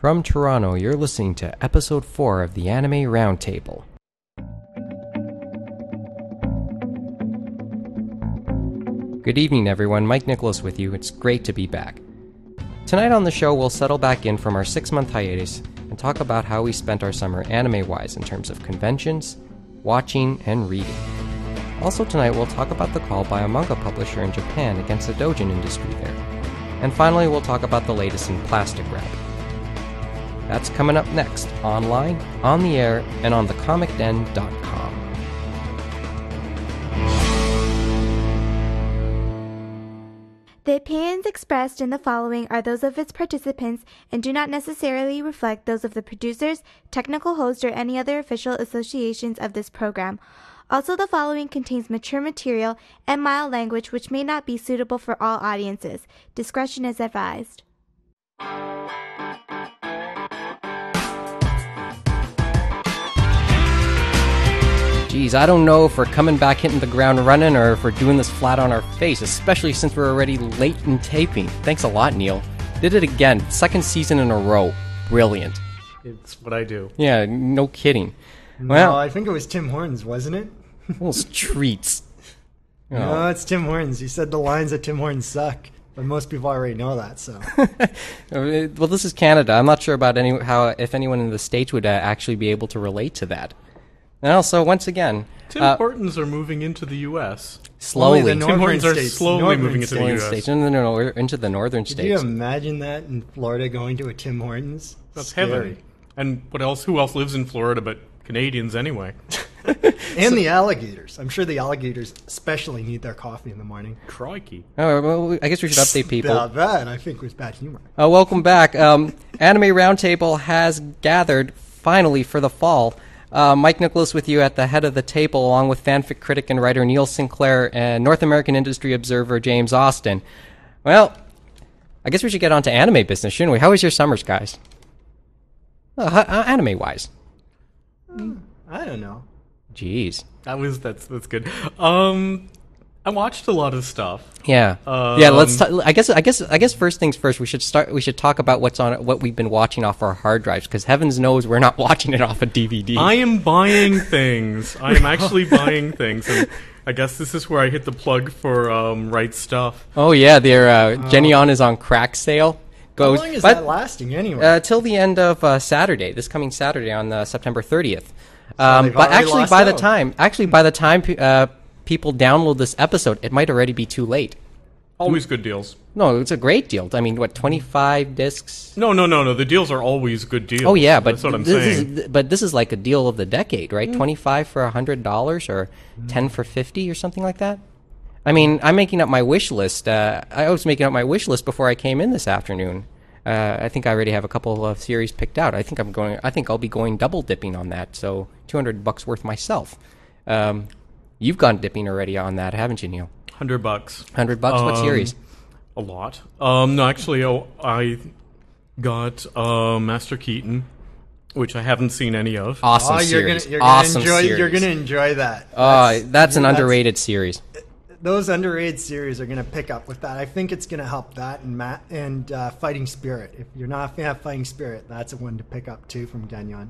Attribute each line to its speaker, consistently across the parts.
Speaker 1: From Toronto, you're listening to episode 4 of the Anime Roundtable. Good evening, everyone. Mike Nicholas with you. It's great to be back. Tonight on the show, we'll settle back in from our six month hiatus and talk about how we spent our summer anime wise in terms of conventions, watching, and reading. Also, tonight, we'll talk about the call by a manga publisher in Japan against the doujin industry there. And finally, we'll talk about the latest in plastic wrap. That's coming up next, online, on the air, and on thecomicden.com.
Speaker 2: The opinions expressed in the following are those of its participants and do not necessarily reflect those of the producers, technical host, or any other official associations of this program. Also, the following contains mature material and mild language which may not be suitable for all audiences. Discretion is advised.
Speaker 1: Geez, I don't know if we're coming back hitting the ground running or if we're doing this flat on our face, especially since we're already late in taping. Thanks a lot, Neil. Did it again. Second season in a row. Brilliant.
Speaker 3: It's what I do.
Speaker 1: Yeah, no kidding.
Speaker 4: No,
Speaker 1: Well,
Speaker 4: I think it was Tim Hortons, wasn't it?
Speaker 1: those treats. Oh.
Speaker 4: No, it's Tim Hortons. You said the lines that Tim Hortons suck, but most people already know that. So
Speaker 1: Well, this is Canada. I'm not sure about any how if anyone in the states would uh, actually be able to relate to that. And also, once again,
Speaker 3: Tim
Speaker 1: uh,
Speaker 3: Hortons are moving into the U.S.
Speaker 1: slowly
Speaker 4: Only the
Speaker 3: Tim
Speaker 4: Northern
Speaker 3: Hortons are
Speaker 4: states,
Speaker 3: slowly
Speaker 4: Northern
Speaker 3: moving into the
Speaker 1: Northern
Speaker 3: U.S.
Speaker 1: states, into the, nor- into the northern
Speaker 4: Could you
Speaker 1: states.
Speaker 4: imagine that in Florida going to a Tim Hortons?
Speaker 3: That's
Speaker 4: Scary.
Speaker 3: heaven. And what else? Who else lives in Florida but Canadians anyway?
Speaker 4: And the alligators. I'm sure the alligators especially need their coffee in the morning.
Speaker 3: Crikey.
Speaker 1: Oh, well, I guess we should update people.
Speaker 4: Now that I think was bad humor.
Speaker 1: Uh, welcome back. Um, Anime Roundtable has gathered finally for the fall. Uh, Mike Nicholas with you at the head of the table, along with fanfic critic and writer Neil Sinclair and North American industry observer James Austin. Well, I guess we should get on to anime business, shouldn't we? How was your summers, guys? Uh, uh, anime wise.
Speaker 4: I don't know.
Speaker 1: Jeez.
Speaker 3: That was that's that's good. Um, I watched a lot of stuff.
Speaker 1: Yeah. yeah. Let's.
Speaker 3: Um,
Speaker 1: T- I guess. I guess. I guess. First things first. We should start. We should talk about what's on. What we've been watching off our hard drives, because heavens knows we're not watching it off a DVD.
Speaker 3: I am buying things. I am actually buying things, and I guess this is where I hit the plug for um, Right Stuf.
Speaker 1: Oh yeah, their uh, Geneon is on crack sale.
Speaker 4: How
Speaker 1: Goes,
Speaker 4: long is
Speaker 1: but,
Speaker 4: that lasting anyway?
Speaker 1: Uh, till the end of uh, Saturday, this coming Saturday on uh, September 30th. Um,
Speaker 4: they've
Speaker 1: but actually,
Speaker 4: lost
Speaker 1: by the time actually by the time uh, people download this episode, it might already be too late.
Speaker 3: Always good deals.
Speaker 1: No, it's a great deal. I mean, what 25 discs?
Speaker 3: No, no, no, no. The deals are always good deals.
Speaker 1: Oh yeah, but
Speaker 3: that's what I'm
Speaker 1: this
Speaker 3: saying.
Speaker 1: is but this is like a deal of the decade, right? 25 for hundred dollars or 10 for 50 or something like that. I mean, I'm making up my wish list. Uh, I was making up my wish list before I came in this afternoon. Uh, I think I already have a couple of series picked out. I think I'm going. I think I'll be going double dipping on that. So 200 bucks worth myself. Um, you've gone dipping already on that, haven't you, Neil?
Speaker 3: Hundred bucks.
Speaker 1: 100 bucks. what
Speaker 3: Um,
Speaker 1: series?
Speaker 3: A lot. Um, no, actually, oh, I got uh, Master Keaton, which I haven't seen any of.
Speaker 1: Awesome
Speaker 4: oh, you're
Speaker 1: series.
Speaker 4: gonna, you're gonna
Speaker 1: awesome
Speaker 4: enjoy.
Speaker 1: series.
Speaker 4: You're gonna enjoy that.
Speaker 1: Oh, that's, an underrated series.
Speaker 4: Those underrated series are gonna pick up with that. I think it's gonna help that and Matt and uh, Fighting Spirit. If you're not a fan of Fighting Spirit, that's a one to pick up too from Geneon.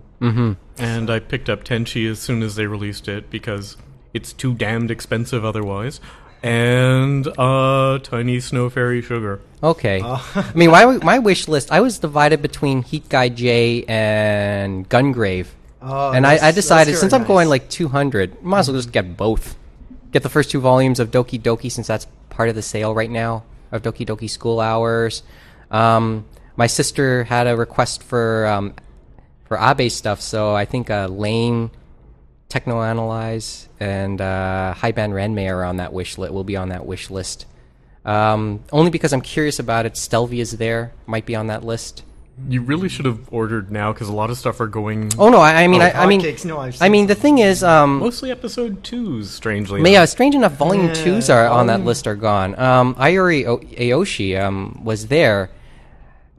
Speaker 3: And I picked up Tenchi as soon as they released it because it's too damned expensive otherwise. And uh, Tiny Snow Fairy Sugar.
Speaker 1: Okay.
Speaker 4: Oh.
Speaker 1: I mean, my my wish list. I was divided between Heat Guy J and Gungrave,
Speaker 4: Oh,
Speaker 1: and I, I decided since
Speaker 4: are
Speaker 1: I'm going like 200, might as well just get both. Get the first two volumes of Doki Doki since that's part of the sale right now of Doki Doki School Hours. Um, my sister had a request for um, for Abe stuff, so I think uh, Lain, Texhnolyze, and uh, Haibane Renmei are on that wish list. Will be on that wish list. Um, only because I'm curious about it. Stelvia is there, might be on that list.
Speaker 3: You really should have ordered now because a lot of stuff are going.
Speaker 1: Oh no, I, I mean,
Speaker 4: Oh,
Speaker 1: I, I mean,
Speaker 4: no, I've
Speaker 1: I mean, the thing is, um,
Speaker 3: Mostly episode twos, strangely.
Speaker 1: yeah, strange enough, volume
Speaker 4: Yeah,
Speaker 1: twos are on that list are gone. Um, Ai Yori o- Aoshi um, was there.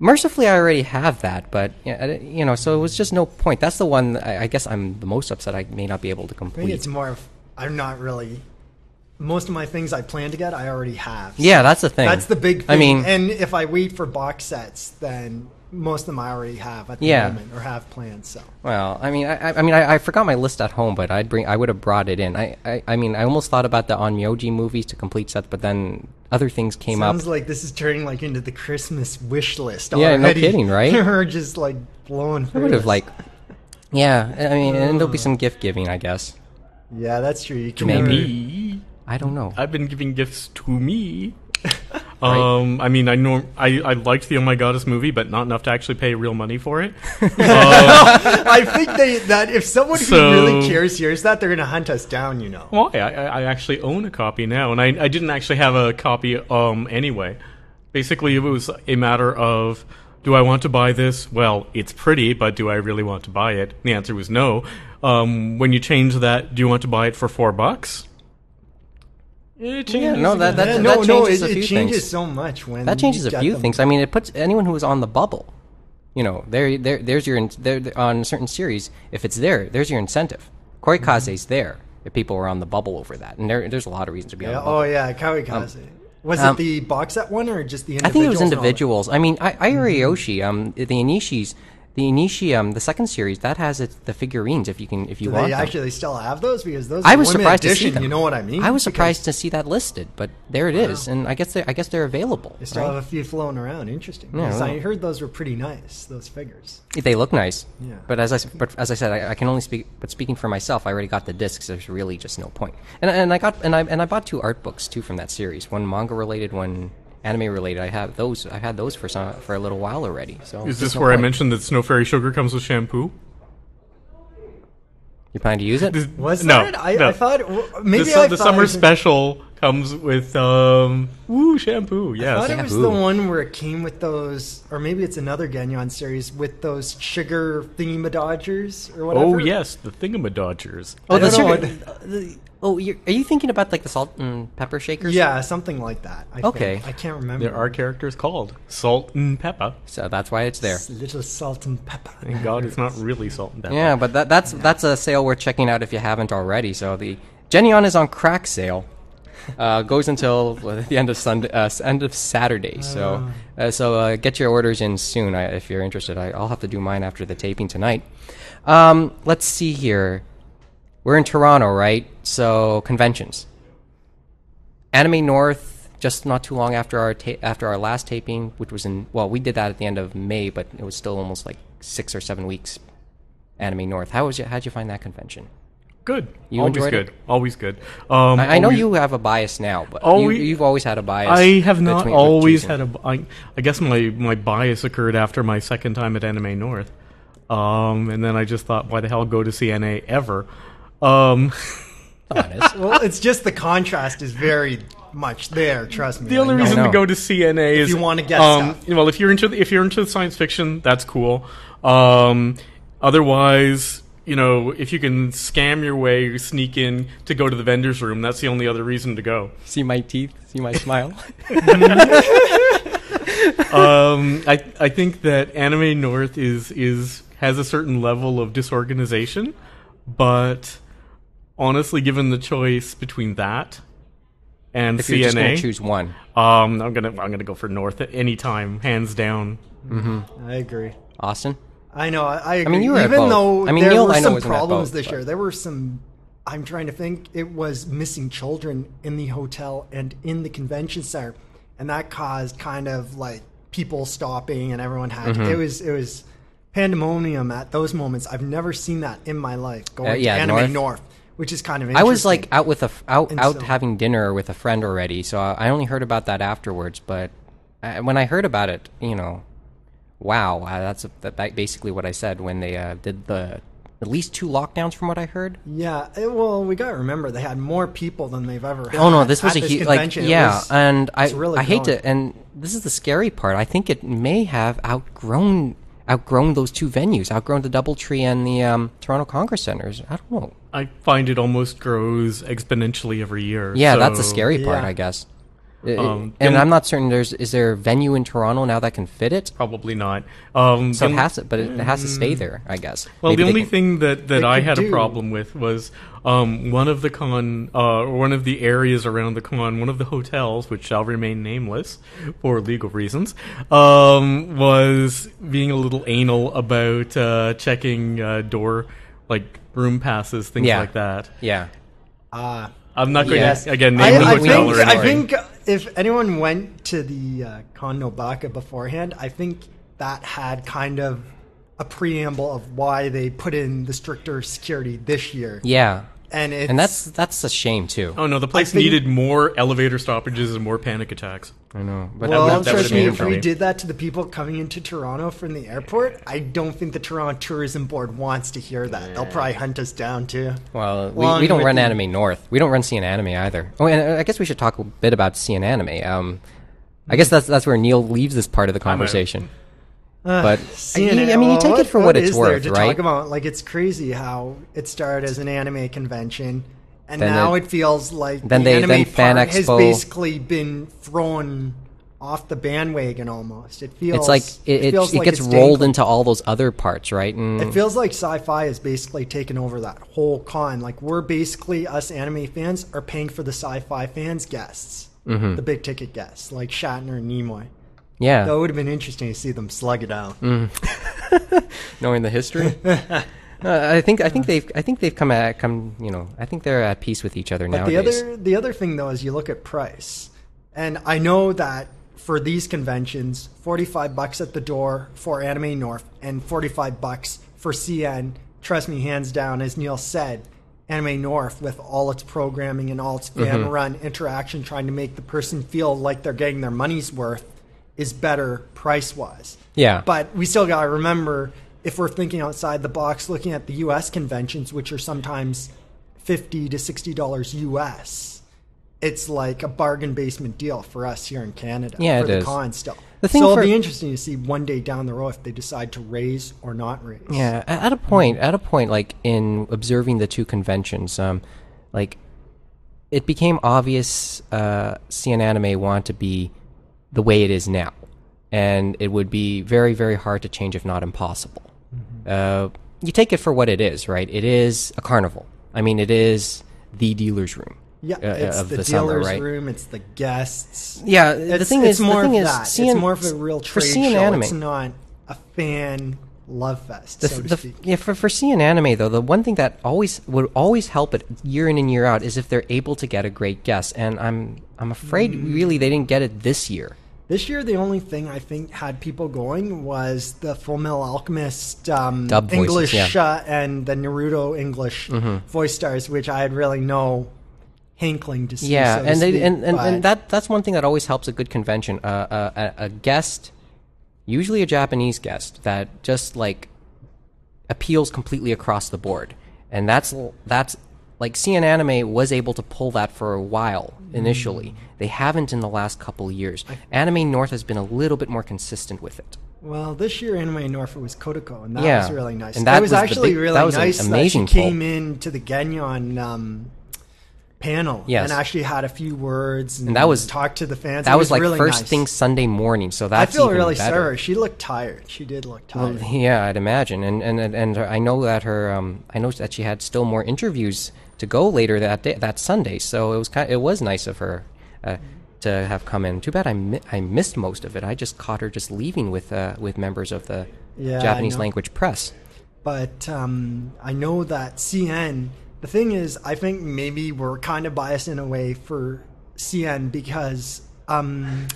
Speaker 1: Mercifully, I already have that, but yeah, you know, so it was just no point. That's the one I, I guess I'm the most upset. I may not be able to
Speaker 4: I think
Speaker 1: complete.
Speaker 4: it's more of I'm not really. Most of my things I plan to get, I already have.
Speaker 1: Yeah, that's the thing.
Speaker 4: That's the big thing.
Speaker 1: I mean,
Speaker 4: and if I wait for box sets, then most of them I already have at the
Speaker 1: Yeah.
Speaker 4: moment or have planned. So
Speaker 1: Well, I mean, I, I- I mean, I, I forgot my list at home, but I'd bring, I would have brought it in. I, I, I mean, I almost thought about the on Onmyoji movies to complete sets, but then other things came
Speaker 4: sounds
Speaker 1: up.
Speaker 4: Sounds like this is turning like into the Christmas wish list.
Speaker 1: Yeah, no
Speaker 4: already.
Speaker 1: kidding, right?
Speaker 4: We're just like blowing.
Speaker 1: I would have like, yeah. I mean, and there'll be uh. some gift giving, I guess.
Speaker 4: Yeah, that's true. You can
Speaker 1: Maybe.
Speaker 4: never-
Speaker 1: I don't know.
Speaker 3: I've been giving gifts to me. Um, I mean, I know I, I liked the Oh My Goddess movie, but not enough to actually pay real money for it.
Speaker 4: I think they that if someone
Speaker 3: So-
Speaker 4: who really cares hears that, they're gonna hunt us down. You know.
Speaker 3: Why? I, I I actually own a copy now, and I, I didn't actually have a copy um anyway. Basically, it was a matter of do I want to buy this? Well, it's pretty, but do I really want to buy it? The answer was no. Um, when you change that, do you want to buy it for four bucks? It
Speaker 1: Yeah, no, that
Speaker 3: again.
Speaker 1: that,
Speaker 4: Yeah,
Speaker 1: that
Speaker 4: no, no,
Speaker 1: changes
Speaker 4: it,
Speaker 1: a
Speaker 4: it changes
Speaker 1: things.
Speaker 4: so much when
Speaker 1: That changes a few things. I mean, it puts anyone who is on the bubble. You know, there, there, there's your in- there there- on a certain series. If it's there, there's your incentive. Koi
Speaker 4: Mm-hmm.
Speaker 1: Kaze's there. If people were on the bubble over that, and there, there's a lot of reasons to be on the bubble.
Speaker 4: oh yeah, Koi Kaze. was
Speaker 1: um,
Speaker 4: it the box set one or just the
Speaker 1: I think it was
Speaker 4: and all that?
Speaker 1: individuals. I mean, I,
Speaker 4: Mm-hmm.
Speaker 1: Irioshi, um, the Enishis, the Enishi, um, the second series that has it, the figurines. If you can, if you
Speaker 4: Do
Speaker 1: want
Speaker 4: they
Speaker 1: them.
Speaker 4: actually still have those? Because those
Speaker 1: I was surprised
Speaker 4: edition,
Speaker 1: to see them.
Speaker 4: You know what I mean?
Speaker 1: I was
Speaker 4: Because
Speaker 1: surprised to see that listed, but there it is, and I guess they, I guess they're available.
Speaker 4: They still
Speaker 1: right?
Speaker 4: have a few floating around. Interesting.
Speaker 1: Yeah, well.
Speaker 4: I heard those were pretty nice. Those figures.
Speaker 1: They look nice.
Speaker 4: Yeah.
Speaker 1: But as I but as I said, I, I can only speak. But speaking for myself, I already got the discs. There's really just no point. And and I got and I and I bought two art books too from that series. One manga related, one anime related. I have those. I've had those for some for a little while already. So
Speaker 3: Is this
Speaker 1: no
Speaker 3: where I mentioned that Snow Fairy Sugar comes with shampoo?
Speaker 1: you plan to use it?
Speaker 3: This-
Speaker 4: Was
Speaker 3: no,
Speaker 4: that? I,
Speaker 3: no.
Speaker 4: I thought maybe
Speaker 3: the, su-
Speaker 4: I
Speaker 3: the
Speaker 4: thought
Speaker 3: summer
Speaker 4: it
Speaker 3: special comes with um woo shampoo.
Speaker 4: I
Speaker 3: Yes.
Speaker 4: thought it was
Speaker 1: Shampoo.
Speaker 4: the one where it came with those, or maybe it's another Geneon series with those sugar thingy dodgers or whatever.
Speaker 3: oh yes, the Thingamadodgers.
Speaker 1: oh,
Speaker 4: I
Speaker 1: the
Speaker 4: don't know
Speaker 1: sugar. the- oh, you're, are you thinking about like the salt and pepper shakers?
Speaker 4: Yeah, something like that. I
Speaker 1: Okay.
Speaker 4: think. I can't remember.
Speaker 3: There are characters called Salt and Pepper.
Speaker 1: So that's why it's there.
Speaker 4: S- little salt and pepper.
Speaker 3: Thank God it's not really salt and pepper.
Speaker 1: Yeah, but that, that's that's a sale worth checking out if you haven't already. So the Geneon is on crack sale. Uh, goes until the end of Sunday, uh, s- end of Saturday. So, uh, so uh, get your orders in soon I, if you're interested. I, I'll have to do mine after the taping tonight. Um, let's see here. We're in Toronto, right? So conventions. Anime North, just not too long after our ta- after our last taping, which was in well, we did that at the end of May, but it was still almost like six or seven weeks. Anime North. How was you? How'd you find that convention?
Speaker 3: Good.
Speaker 1: You
Speaker 3: always good.
Speaker 1: it?
Speaker 3: Always good. Um,
Speaker 1: I, I know
Speaker 3: always-
Speaker 1: you have a bias now, but
Speaker 3: Always-
Speaker 1: you, you've always had a bias.
Speaker 3: I have not always had a. I, I guess my my bias occurred after my second time at Anime North, um, and then I just thought, why the hell go to CNA ever? Um,
Speaker 1: honest.
Speaker 4: well, it's just the contrast is very much there. Trust me.
Speaker 3: the only
Speaker 4: I know.
Speaker 3: reason
Speaker 1: know.
Speaker 3: to go to CNA is
Speaker 4: you wanna get
Speaker 3: um,
Speaker 4: stuff.
Speaker 3: Well, if you're into if you're into science fiction, that's cool. Um, otherwise, you know, if you can scam your way, or sneak in to go to the vendor's room, that's the only other reason to go.
Speaker 1: see my teeth, see my smile.
Speaker 3: um, I I think that Anime North is is has a certain level of disorganization, but honestly, given the choice between that and
Speaker 1: if you're just going
Speaker 3: CNA,
Speaker 1: to choose one,
Speaker 3: um, I'm gonna I'm gonna go for North at any time, hands down.
Speaker 4: I agree.
Speaker 1: Austin.
Speaker 4: I know. I, I agree.
Speaker 1: mean, you were
Speaker 4: Even though
Speaker 1: I mean,
Speaker 4: there
Speaker 1: Neil,
Speaker 4: were some problems
Speaker 1: both,
Speaker 4: this
Speaker 1: but-
Speaker 4: year. There were some. I'm trying to think. It was missing children in the hotel and in the convention center, and that caused kind of like people stopping and everyone had.
Speaker 1: Mm-hmm.
Speaker 4: It was it was pandemonium at those moments. I've never seen that in my life. Going
Speaker 1: Uh, yeah,
Speaker 4: to Anime
Speaker 1: North.
Speaker 4: North. Which is kind of
Speaker 1: I was like out with a out
Speaker 4: And
Speaker 1: out
Speaker 4: so-
Speaker 1: having dinner with a friend already, so I I only heard about that afterwards. But I, when I heard about it, you know, wow, uh, that's that, that basically what I said when they uh, did the at least two lockdowns, from what I heard.
Speaker 4: Yeah, it- well, we got to remember they had more people than they've ever had.
Speaker 1: Oh no, this was a huge like. Yeah,
Speaker 4: was-
Speaker 1: and I
Speaker 4: really
Speaker 1: I hate to and this is the scary part. I think it may have outgrown outgrown those two venues, outgrown the DoubleTree and the um, Toronto Congress Centers. I don't know.
Speaker 3: I find it almost grows exponentially every year.
Speaker 1: Yeah, that's the scary part,
Speaker 4: yeah.
Speaker 1: I guess. Uh,
Speaker 3: Um,
Speaker 1: and I'm not certain. There's is there a venue in Toronto now that can fit it?
Speaker 3: Probably not. Um,
Speaker 1: So
Speaker 3: the-
Speaker 1: it has to, but it, it has to stay there, I guess.
Speaker 3: Well,
Speaker 1: Maybe
Speaker 3: the only
Speaker 1: can-
Speaker 3: thing that, that I
Speaker 4: could
Speaker 3: had a problem with was um, one of the con, uh, or one of the areas around the con, one of the hotels, which shall remain nameless for legal reasons, um, was being a little anal about uh, checking uh, door, like room passes, things
Speaker 1: Yeah.
Speaker 3: like that.
Speaker 1: yeah,
Speaker 4: Uh,
Speaker 3: I'm not going
Speaker 1: Yes.
Speaker 3: to again
Speaker 4: I,
Speaker 3: name the
Speaker 4: I
Speaker 3: hotel
Speaker 4: think,
Speaker 3: or
Speaker 4: I
Speaker 3: anything.
Speaker 4: think if anyone went to the uh, Con Nobaka beforehand, I think that had kind of a preamble of why they put in the stricter security this year.
Speaker 1: yeah,
Speaker 4: And it's,
Speaker 1: and that's that's a shame too.
Speaker 3: Oh no, the place
Speaker 4: think-
Speaker 3: needed more elevator stoppages and more panic attacks.
Speaker 1: I know, but
Speaker 4: well,
Speaker 3: that- that
Speaker 4: trust me, if we did that to the people coming into Toronto from the airport, I don't think the Toronto Tourism Board wants to hear that. They'll probably hunt us down too.
Speaker 1: Well, we, we don't run
Speaker 4: the-
Speaker 1: Anime North. We don't run CN Anime either. Oh, and uh, I guess we should talk a bit about CN Anime. Um, I guess that's that's where Neil leaves this part of the conversation. Uh, but uh,
Speaker 4: CNN
Speaker 1: I mean, you take
Speaker 4: well,
Speaker 1: it for what, it's
Speaker 4: is there
Speaker 1: worth,
Speaker 4: to
Speaker 1: right?
Speaker 4: Talk about like it's crazy how it started as an anime convention, and
Speaker 1: Then
Speaker 4: now
Speaker 1: it-
Speaker 4: it, feels like
Speaker 1: then
Speaker 4: the
Speaker 1: they-
Speaker 4: anime
Speaker 1: then Fan
Speaker 4: part has basically been thrown off the bandwagon almost. It feels
Speaker 1: it's like it, it,
Speaker 4: feels
Speaker 1: it
Speaker 4: like
Speaker 1: gets rolled
Speaker 4: dangling.
Speaker 1: into all those other parts, right? And
Speaker 4: It feels like sci-fi has basically taken over that whole con. Like we're basically us anime fans are paying for the sci-fi fans guests,
Speaker 1: Mm-hmm.
Speaker 4: the big ticket guests like Shatner and Nimoy.
Speaker 1: yeah,
Speaker 4: That would have been interesting to see them slug it out.
Speaker 1: Mm. knowing the history. uh, I think I think they've I think they've come at come you know I think they're at peace with each other
Speaker 4: But the other the other thing though is you look at price, and I know that for these conventions, forty five bucks at the door for Anime North and forty five bucks for CN. Trust me, hands down, as Neil said, Anime North with all its programming and all its fan
Speaker 1: Mm-hmm.
Speaker 4: run interaction, trying to make the person feel like they're getting their money's worth, is better price wise.
Speaker 1: Yeah.
Speaker 4: But we still got to remember if we're thinking outside the box, looking at the U.S. conventions, which are sometimes fifty to sixty dollars U.S. It's like a bargain basement deal for us here in Canada.
Speaker 1: Yeah,
Speaker 4: for
Speaker 1: it
Speaker 4: the
Speaker 1: is.
Speaker 4: con still.
Speaker 1: The thing
Speaker 4: so
Speaker 1: for-
Speaker 4: it'll be interesting to see one day down the road if they decide to raise or not raise.
Speaker 1: Yeah, at a point, at a point, like in observing the two conventions, um, like it became obvious uh, CN Anime want to be the way it is now, and it would be very, very hard to change, if not impossible. Uh, you take it for what it is, right? It is a carnival. I mean, it is the dealer's room.
Speaker 4: Yeah,
Speaker 1: uh,
Speaker 4: it's the,
Speaker 1: the
Speaker 4: dealer's
Speaker 1: right?
Speaker 4: room. It's the guests.
Speaker 1: Yeah, the thing
Speaker 4: it's
Speaker 1: is,
Speaker 4: more
Speaker 1: the thing
Speaker 4: of
Speaker 1: is,
Speaker 4: that.
Speaker 1: CN
Speaker 4: it's more of a real
Speaker 1: for
Speaker 4: trade
Speaker 1: CN
Speaker 4: show.
Speaker 1: Anime.
Speaker 4: It's not a fan love fest,
Speaker 1: The,
Speaker 4: so to
Speaker 1: the,
Speaker 4: speak.
Speaker 1: yeah, for for CN Anime though, the one thing that always would always help it year in and year out is if they're able to get a great guest, and I'm I'm afraid
Speaker 4: Mm.
Speaker 1: really they didn't get it this year.
Speaker 4: This year, the only thing I think had people going was the Full Metal Alchemist um,
Speaker 1: voices,
Speaker 4: English
Speaker 1: yeah. Mm-hmm.
Speaker 4: uh, and the Naruto English voice stars, which I had really no hankling to see.
Speaker 1: Yeah,
Speaker 4: so
Speaker 1: and they
Speaker 4: speak,
Speaker 1: and, and, and that that's one thing that always helps a good convention. Uh, uh, a, a guest, usually a Japanese guest, that just like appeals completely across the board, and that's that's like CN Anime was able to pull that for a while initially.
Speaker 4: Mm.
Speaker 1: They haven't in the last couple years. Anime North has been a little bit more consistent with it.
Speaker 4: Well, this year Anime Norfolk was Kotoko, and that
Speaker 1: Yeah,
Speaker 4: was really nice.
Speaker 1: and that
Speaker 4: it was,
Speaker 1: was
Speaker 4: actually
Speaker 1: big-
Speaker 4: really
Speaker 1: that was an
Speaker 4: nice
Speaker 1: amazing
Speaker 4: that she came in to the Geneon um, panel
Speaker 1: Yes.
Speaker 4: and actually had a few words and,
Speaker 1: And that was-
Speaker 4: talked to the fans.
Speaker 1: That
Speaker 4: It
Speaker 1: was, like
Speaker 4: really
Speaker 1: first
Speaker 4: nice.
Speaker 1: thing Sunday morning, so that's
Speaker 4: I
Speaker 1: feel
Speaker 4: really
Speaker 1: better.
Speaker 4: sorry. She looked tired. She did look
Speaker 1: Well,
Speaker 4: tired.
Speaker 1: yeah, I'd imagine, and and and, and I know that her, um, I know that she had still more interviews to go later that day, that Sunday. So it was kind, it was nice of her uh, to have come in. Too bad I mi- I missed most of it. I just caught her just leaving with uh, with members of the
Speaker 4: Yeah,
Speaker 1: Japanese language press.
Speaker 4: but um, I know that CN. The thing is, I think maybe we're kind of biased in a way for CN because um,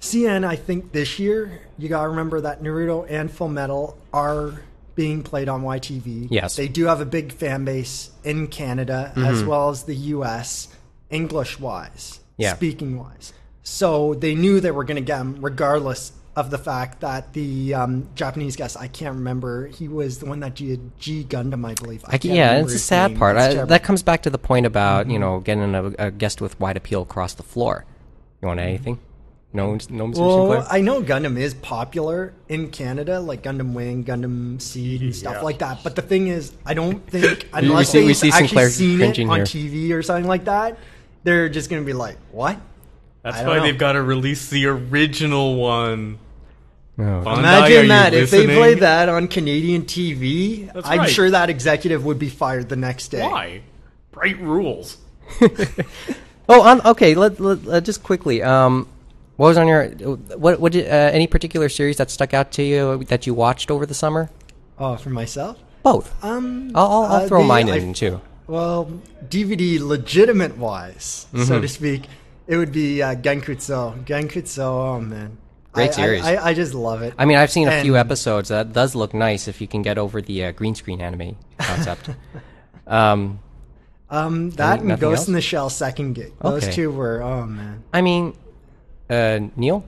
Speaker 4: CN. I think this year you gotta remember that Naruto and Full Metal are being played on YTV.
Speaker 1: Yes.
Speaker 4: they do have a big fan base in Canada as
Speaker 1: Mm-hmm.
Speaker 4: well as the US, English wise,
Speaker 1: Yeah.
Speaker 4: speaking wise. So they knew they were going to get him regardless of the fact that the um, Japanese guest, I can't remember, he was the one that did G Gundam, I believe. I
Speaker 1: I, yeah, it's a sad
Speaker 4: name.
Speaker 1: part. I, that comes back to the point about
Speaker 4: Mm-hmm.
Speaker 1: you know getting a, a guest with wide appeal across the floor. You want anything? No, no, Mr.
Speaker 4: Well,
Speaker 1: Sinclair?
Speaker 4: I know Gundam is popular in Canada, like Gundam Wing, Gundam Seed, and stuff like that. But the thing is, I don't think unless
Speaker 1: see- we
Speaker 4: they've
Speaker 1: see
Speaker 4: actually
Speaker 1: Sinclair
Speaker 4: seen it on
Speaker 1: here.
Speaker 4: TV or something like that, they're just going to be like, "What?
Speaker 3: That's why
Speaker 4: know.
Speaker 3: they've got to release the original one.
Speaker 1: Oh,
Speaker 3: Bandai,
Speaker 4: Imagine
Speaker 3: you
Speaker 4: that if they play that on Canadian TV,
Speaker 3: That's
Speaker 4: I'm
Speaker 3: right.
Speaker 4: sure that executive would be fired the next day.
Speaker 3: Why? Bright rules.
Speaker 1: Oh, on, okay. Let, let, uh, just quickly. Um, what was on your what? What did, uh, any particular series that stuck out to you that you watched over the summer?
Speaker 4: Oh, for myself?
Speaker 1: Both.
Speaker 4: Um,
Speaker 1: I'll, I'll, I'll
Speaker 4: uh,
Speaker 1: throw
Speaker 4: the-
Speaker 1: mine
Speaker 4: I-
Speaker 1: in too.
Speaker 4: Well, DVD legitimate wise,
Speaker 1: Mm-hmm.
Speaker 4: so to speak, it would be uh, Gankutsuou. Gankutsuou, oh man.
Speaker 1: Great
Speaker 4: I-
Speaker 1: series.
Speaker 4: I, I, I just love it.
Speaker 1: I mean, I've seen a few episodes. That does look nice if you can get over the uh, green screen anime concept. um,
Speaker 4: Um, that and Ghost
Speaker 1: else?
Speaker 4: in the Shell second gig. Those
Speaker 1: Okay.
Speaker 4: two were, oh man.
Speaker 1: I mean, uh, Neil.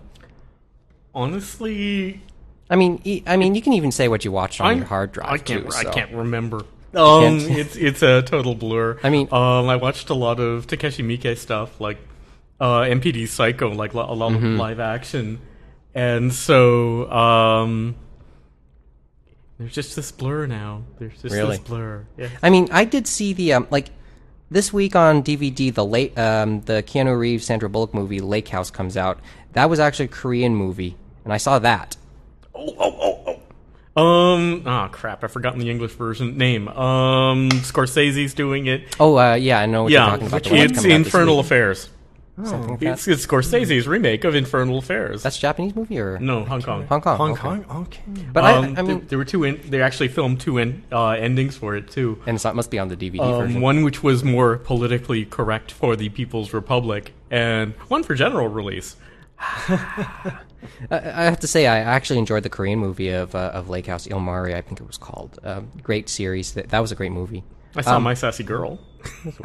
Speaker 3: Honestly,
Speaker 1: I mean, e- I mean, you can even say what you watched on
Speaker 3: I'm-
Speaker 1: your hard drive
Speaker 3: I can't.
Speaker 1: too.
Speaker 3: I can't remember. Um,
Speaker 1: can't?
Speaker 3: it's it's a total blur.
Speaker 1: I mean-
Speaker 3: um, I watched a lot of Takashi Miike stuff, like uh, MPD Psycho, like a lot
Speaker 1: Mm-hmm.
Speaker 3: of live action, and so um, there's just this blur now. There's just
Speaker 1: Really?
Speaker 3: this blur. Yeah.
Speaker 1: I mean, I did see the um, like this week on DVD. The late um, the Keanu Reeves Sandra Bullock movie Lake House comes out. That was actually a Korean movie, and I saw that.
Speaker 3: Oh, oh, oh, oh. Um. Ah, crap! I've forgotten the English version name. Um. Scorsese's doing it.
Speaker 1: Oh, uh, yeah, I know what you're talking about. the
Speaker 3: it's Infernal. Affairs.
Speaker 1: Something like
Speaker 3: It's,
Speaker 1: that.
Speaker 3: it's Scorsese's remake of Infernal Affairs.
Speaker 1: That's a Japanese movie or
Speaker 3: no Hong Kong.
Speaker 1: Hong Kong.
Speaker 4: Hong
Speaker 1: okay.
Speaker 4: Kong? Okay.
Speaker 1: But
Speaker 3: Um,
Speaker 1: I, I
Speaker 3: there,
Speaker 1: mean,
Speaker 3: there were two. In, they actually filmed two in, uh, endings for it too.
Speaker 1: and it's not, must be on the DVD
Speaker 3: Um,
Speaker 1: version.
Speaker 3: one which was more politically correct for the People's Republic, and one for general release.
Speaker 1: I, I have to say, I actually enjoyed the Korean movie of uh, of Lake House Il Mare. I think it was called. Um, great series. That, that was a great movie.
Speaker 3: I saw My Sassy Girl.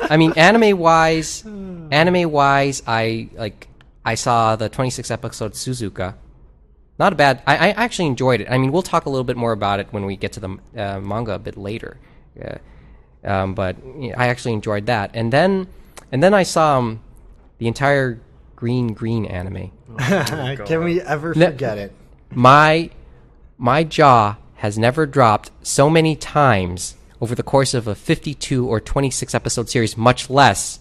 Speaker 1: I mean, anime wise, anime wise, I like. I saw the 26 episode Suzuka. Not a bad. I, I actually enjoyed it. I mean, we'll talk a little bit more about it when we get to the uh, manga a bit later. Yeah. Um, but yeah, I actually enjoyed that, and then and then I saw um, the entire Green Green anime.
Speaker 4: Can we ever
Speaker 1: Ne-
Speaker 4: forget it?
Speaker 1: my my jaw has never dropped so many times over the course of a 52 or 26 episode series, much less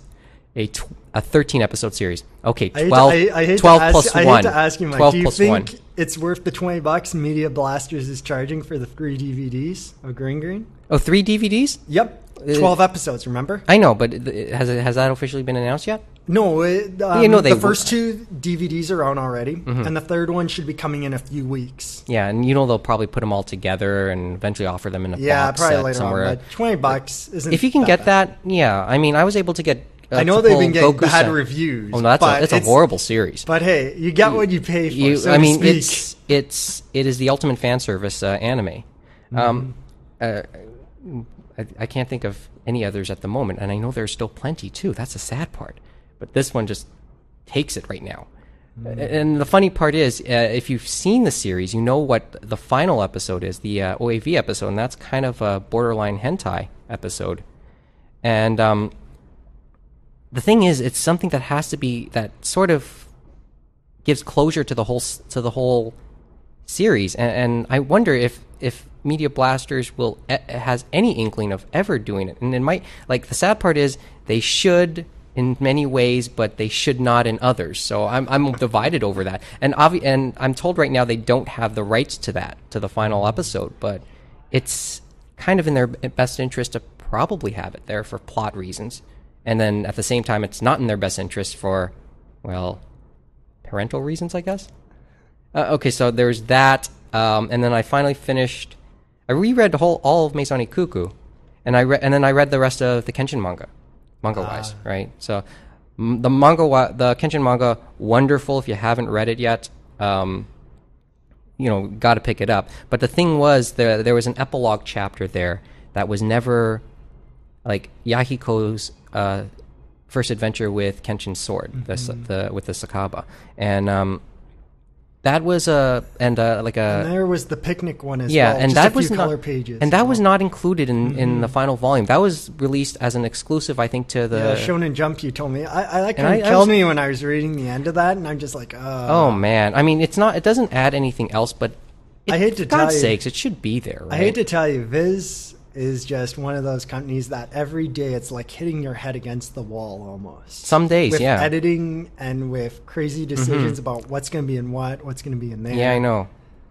Speaker 1: a tw- a 13 episode series. Okay,
Speaker 4: I hate,
Speaker 1: 12,
Speaker 4: to, I, I hate
Speaker 1: 12
Speaker 4: to ask,
Speaker 1: plus
Speaker 4: I hate
Speaker 1: 1.
Speaker 4: to ask you, Mike.
Speaker 1: 12
Speaker 4: do you think
Speaker 1: 1.
Speaker 4: it's worth the 20 bucks Media Blasters is charging for the three DVDs of oh, Green Green?
Speaker 1: Oh, three DVDs?
Speaker 4: Yep. 12 episodes, remember?
Speaker 1: I know, but has it, has that officially been announced yet?
Speaker 4: No, it, um,
Speaker 1: You know they
Speaker 4: the first two DVDs are out already,
Speaker 1: Mm-hmm.
Speaker 4: and the third one should be coming in a few weeks.
Speaker 1: Yeah, and you know they'll probably put them all together and eventually offer them in a
Speaker 4: Yeah,
Speaker 1: box
Speaker 4: probably
Speaker 1: set
Speaker 4: later
Speaker 1: somewhere.
Speaker 4: on. But 20 bucks isn't
Speaker 1: if you can get
Speaker 4: bad.
Speaker 1: that, yeah. I mean, I was able to get. Uh,
Speaker 4: I know they've been getting bad reviews.
Speaker 1: Oh no, that's
Speaker 4: but
Speaker 1: a, it's a
Speaker 4: it's-
Speaker 1: horrible series.
Speaker 4: But hey, you get what you pay for.
Speaker 1: you,
Speaker 4: so
Speaker 1: I
Speaker 4: to
Speaker 1: mean,
Speaker 4: speak.
Speaker 1: it's it's it is the ultimate fan service uh, anime. Um, uh, I, I can't think of any others at the moment, and I know there's still plenty too. That's the sad part. But this one just takes it right now. And the funny part is, uh, if you've seen the series, you know what the final episode is, the uh, OAV episode, and that's kind of a borderline hentai episode. And um, the thing is, it's something that has to be that sort of gives closure to the whole to the whole series, and, and I wonder if if Media Blasters will has any inkling of ever doing it, and it might. Like the sad part is they should in many ways, but they should not in others. So I'm I'm divided over that, and obvi- and I'm told right now they don't have the rights to that to the final episode, but it's kind of in their best interest to probably have it there for plot reasons, and then at the same time, it's not in their best interest for well parental reasons, I guess. Uh, okay, so there's that, um, and then I finally finished. I reread the whole all of Maison Ikkoku, and I re- and then I read the rest of the Kenshin manga, manga wise, right? So m- the manga, wa- the Kenshin manga, wonderful. If you haven't read it yet, um, you know, got to pick it up. But the thing was, there there was an epilogue chapter there that was never like Yahiko's uh, first adventure with Kenshin's sword, the, the with the Sakaba, and um, that was a and uh, like
Speaker 4: And
Speaker 1: a
Speaker 4: there was the picnic one as
Speaker 1: yeah,
Speaker 4: well.
Speaker 1: and
Speaker 4: just
Speaker 1: that
Speaker 4: a
Speaker 1: was
Speaker 4: few
Speaker 1: not
Speaker 4: color pages.
Speaker 1: and that was not included in in the final volume. That was released as an exclusive, I think, to the.
Speaker 4: Yeah, Shonen Jump. You told me. I, I like
Speaker 1: And
Speaker 4: kind
Speaker 1: I-
Speaker 4: of killed
Speaker 1: was-
Speaker 4: me when I was reading the end of that, and I'm just like, uh,
Speaker 1: Oh man, I mean, it's not. It doesn't add anything else, but it,
Speaker 4: I hate to
Speaker 1: for God's
Speaker 4: tell you-
Speaker 1: sakes, it should be there. Right?
Speaker 4: I hate to tell you, Viz is just one of those companies that every day it's like hitting your head against the wall almost.
Speaker 1: Some days,
Speaker 4: with
Speaker 1: yeah.
Speaker 4: editing and with crazy decisions about what's going to be in what, what's going to be in there.
Speaker 1: Yeah, I know.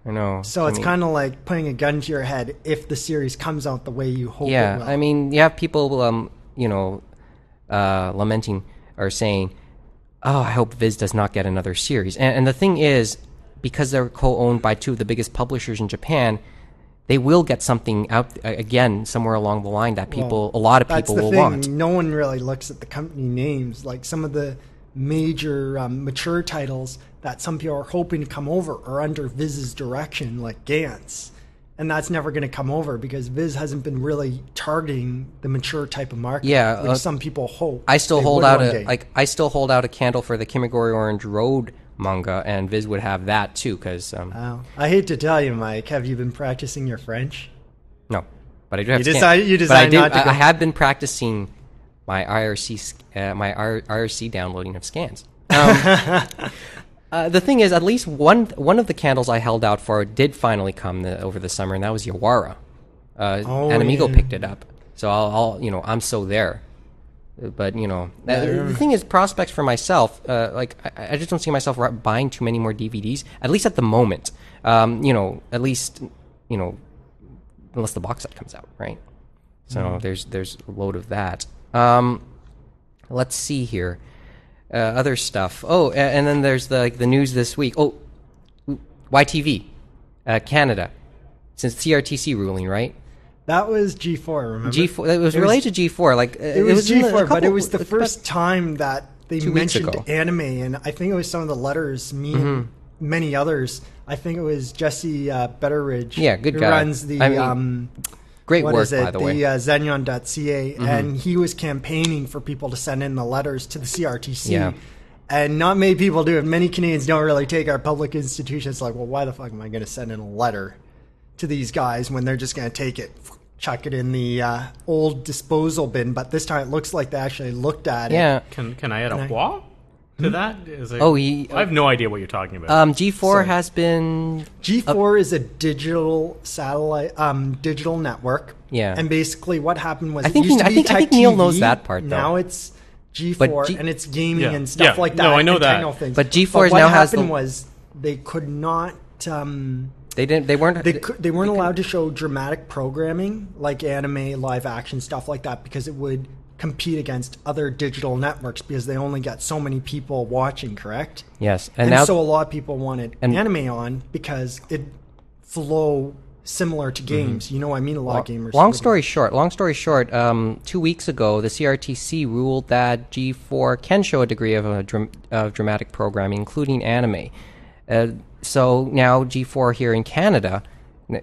Speaker 1: I know.
Speaker 4: So
Speaker 1: I
Speaker 4: it's kind of like putting a gun to your head if the series comes out the way you hope
Speaker 1: yeah
Speaker 4: it will.
Speaker 1: i mean you have people um you know uh lamenting or saying oh i hope viz does not get another series and, and the thing is because they're co-owned by two of the biggest publishers in japan they will get something out uh, again somewhere along the line that people a lot of
Speaker 4: That's
Speaker 1: people
Speaker 4: the
Speaker 1: will
Speaker 4: thing.
Speaker 1: want
Speaker 4: No one really looks at the company names. Like some of the major um, mature titles that some people are hoping to come over are under Viz's direction, like Gantz. And that's never going to come over because Viz hasn't been really targeting the mature type of market,
Speaker 1: Yeah,
Speaker 4: which
Speaker 1: uh,
Speaker 4: some people hope.
Speaker 1: i still hold out a
Speaker 4: day.
Speaker 1: like i still hold out a candle for the kimagure orange road manga and viz would have that too because um,
Speaker 4: Wow. I hate to tell you, Mike. Have you been practicing your French?
Speaker 1: No, but I do have.
Speaker 4: You decided- you decided not to
Speaker 1: I,
Speaker 4: go-
Speaker 1: I have been practicing my IRC uh, my IRC downloading of scans. Um, uh, the thing is, at least one one of the candles I held out for did finally come the, over the summer, and that was Yawara. Uh,
Speaker 4: Oh,
Speaker 1: AnimEigo
Speaker 4: yeah.
Speaker 1: picked it up, so I'll, I'll you know I'm so there. But you know, uh, the thing is, prospects for myself, uh, like I, I just don't see myself buying too many more DVDs. At least at the moment, um, you know, at least you know, unless the box set comes out, right? So there's there's a load of that. Um, let's see here, uh, other stuff. Oh, and then there's the like, the news this week. Oh, YTV, uh, Canada, since CRTC ruling, right?
Speaker 4: That was G4, remember?
Speaker 1: G4. It was
Speaker 4: It was-
Speaker 1: related to G4. Like uh,
Speaker 4: It was,
Speaker 1: the- a
Speaker 4: G4, but it was the first time that they mentioned anime, and I think it was some of the letters, me
Speaker 1: Mm-hmm.
Speaker 4: and many others. I think it was Jesse uh, Betteridge.
Speaker 1: Yeah, good
Speaker 4: who
Speaker 1: guy.
Speaker 4: runs the
Speaker 1: I mean,
Speaker 4: um,
Speaker 1: Great
Speaker 4: what
Speaker 1: work,
Speaker 4: is it?
Speaker 1: by the, way. Mm-hmm.
Speaker 4: uh, Zenyon.ca, and he was campaigning for people to send in the letters to the CRTC.
Speaker 1: Yeah.
Speaker 4: And not many people do it. Many Canadians don't really take our public institutions like, well, why the fuck am I going to send in a letter to these guys when they're just going to take it, chuck it in the uh, old disposal bin? But this time it looks like they actually looked at it.
Speaker 1: yeah.
Speaker 3: Can can I add a wah to that? Is it,
Speaker 1: Oh, he-
Speaker 3: I have no idea what you're talking about.
Speaker 1: Um, G4
Speaker 4: Sorry.
Speaker 1: has been
Speaker 4: G4 is a digital satellite, um, digital network.
Speaker 1: Yeah.
Speaker 4: And basically, what happened was
Speaker 1: I
Speaker 4: it
Speaker 1: think
Speaker 4: used
Speaker 1: he-
Speaker 4: to
Speaker 1: I
Speaker 4: be
Speaker 1: think- I
Speaker 4: Tech
Speaker 1: think Neil
Speaker 4: TV.
Speaker 1: knows that part, though.
Speaker 4: Now it's G4
Speaker 1: But G-
Speaker 4: and it's gaming
Speaker 3: Yeah.
Speaker 4: and stuff
Speaker 3: Yeah.
Speaker 4: like that.
Speaker 3: No, I know
Speaker 4: and
Speaker 3: that.
Speaker 4: techno Things.
Speaker 1: But G4
Speaker 4: what
Speaker 1: now has
Speaker 4: happened
Speaker 1: the-
Speaker 4: was they could not. Um,
Speaker 1: they didn't they weren't
Speaker 4: they could, they weren't allowed to show dramatic programming like anime, live action stuff like that because it would compete against other digital networks because they only got so many people watching. Correct.
Speaker 1: yes, and,
Speaker 4: And,
Speaker 1: now
Speaker 4: so a lot of people wanted
Speaker 1: and-
Speaker 4: anime on because it flow similar to games. You know what I mean? A lot of gamers.
Speaker 1: Long story short, long story short, um, two weeks ago, the CRTC ruled that G4 can show a degree of, a dram- of dramatic programming, including anime. Uh, so now G4 here in Canada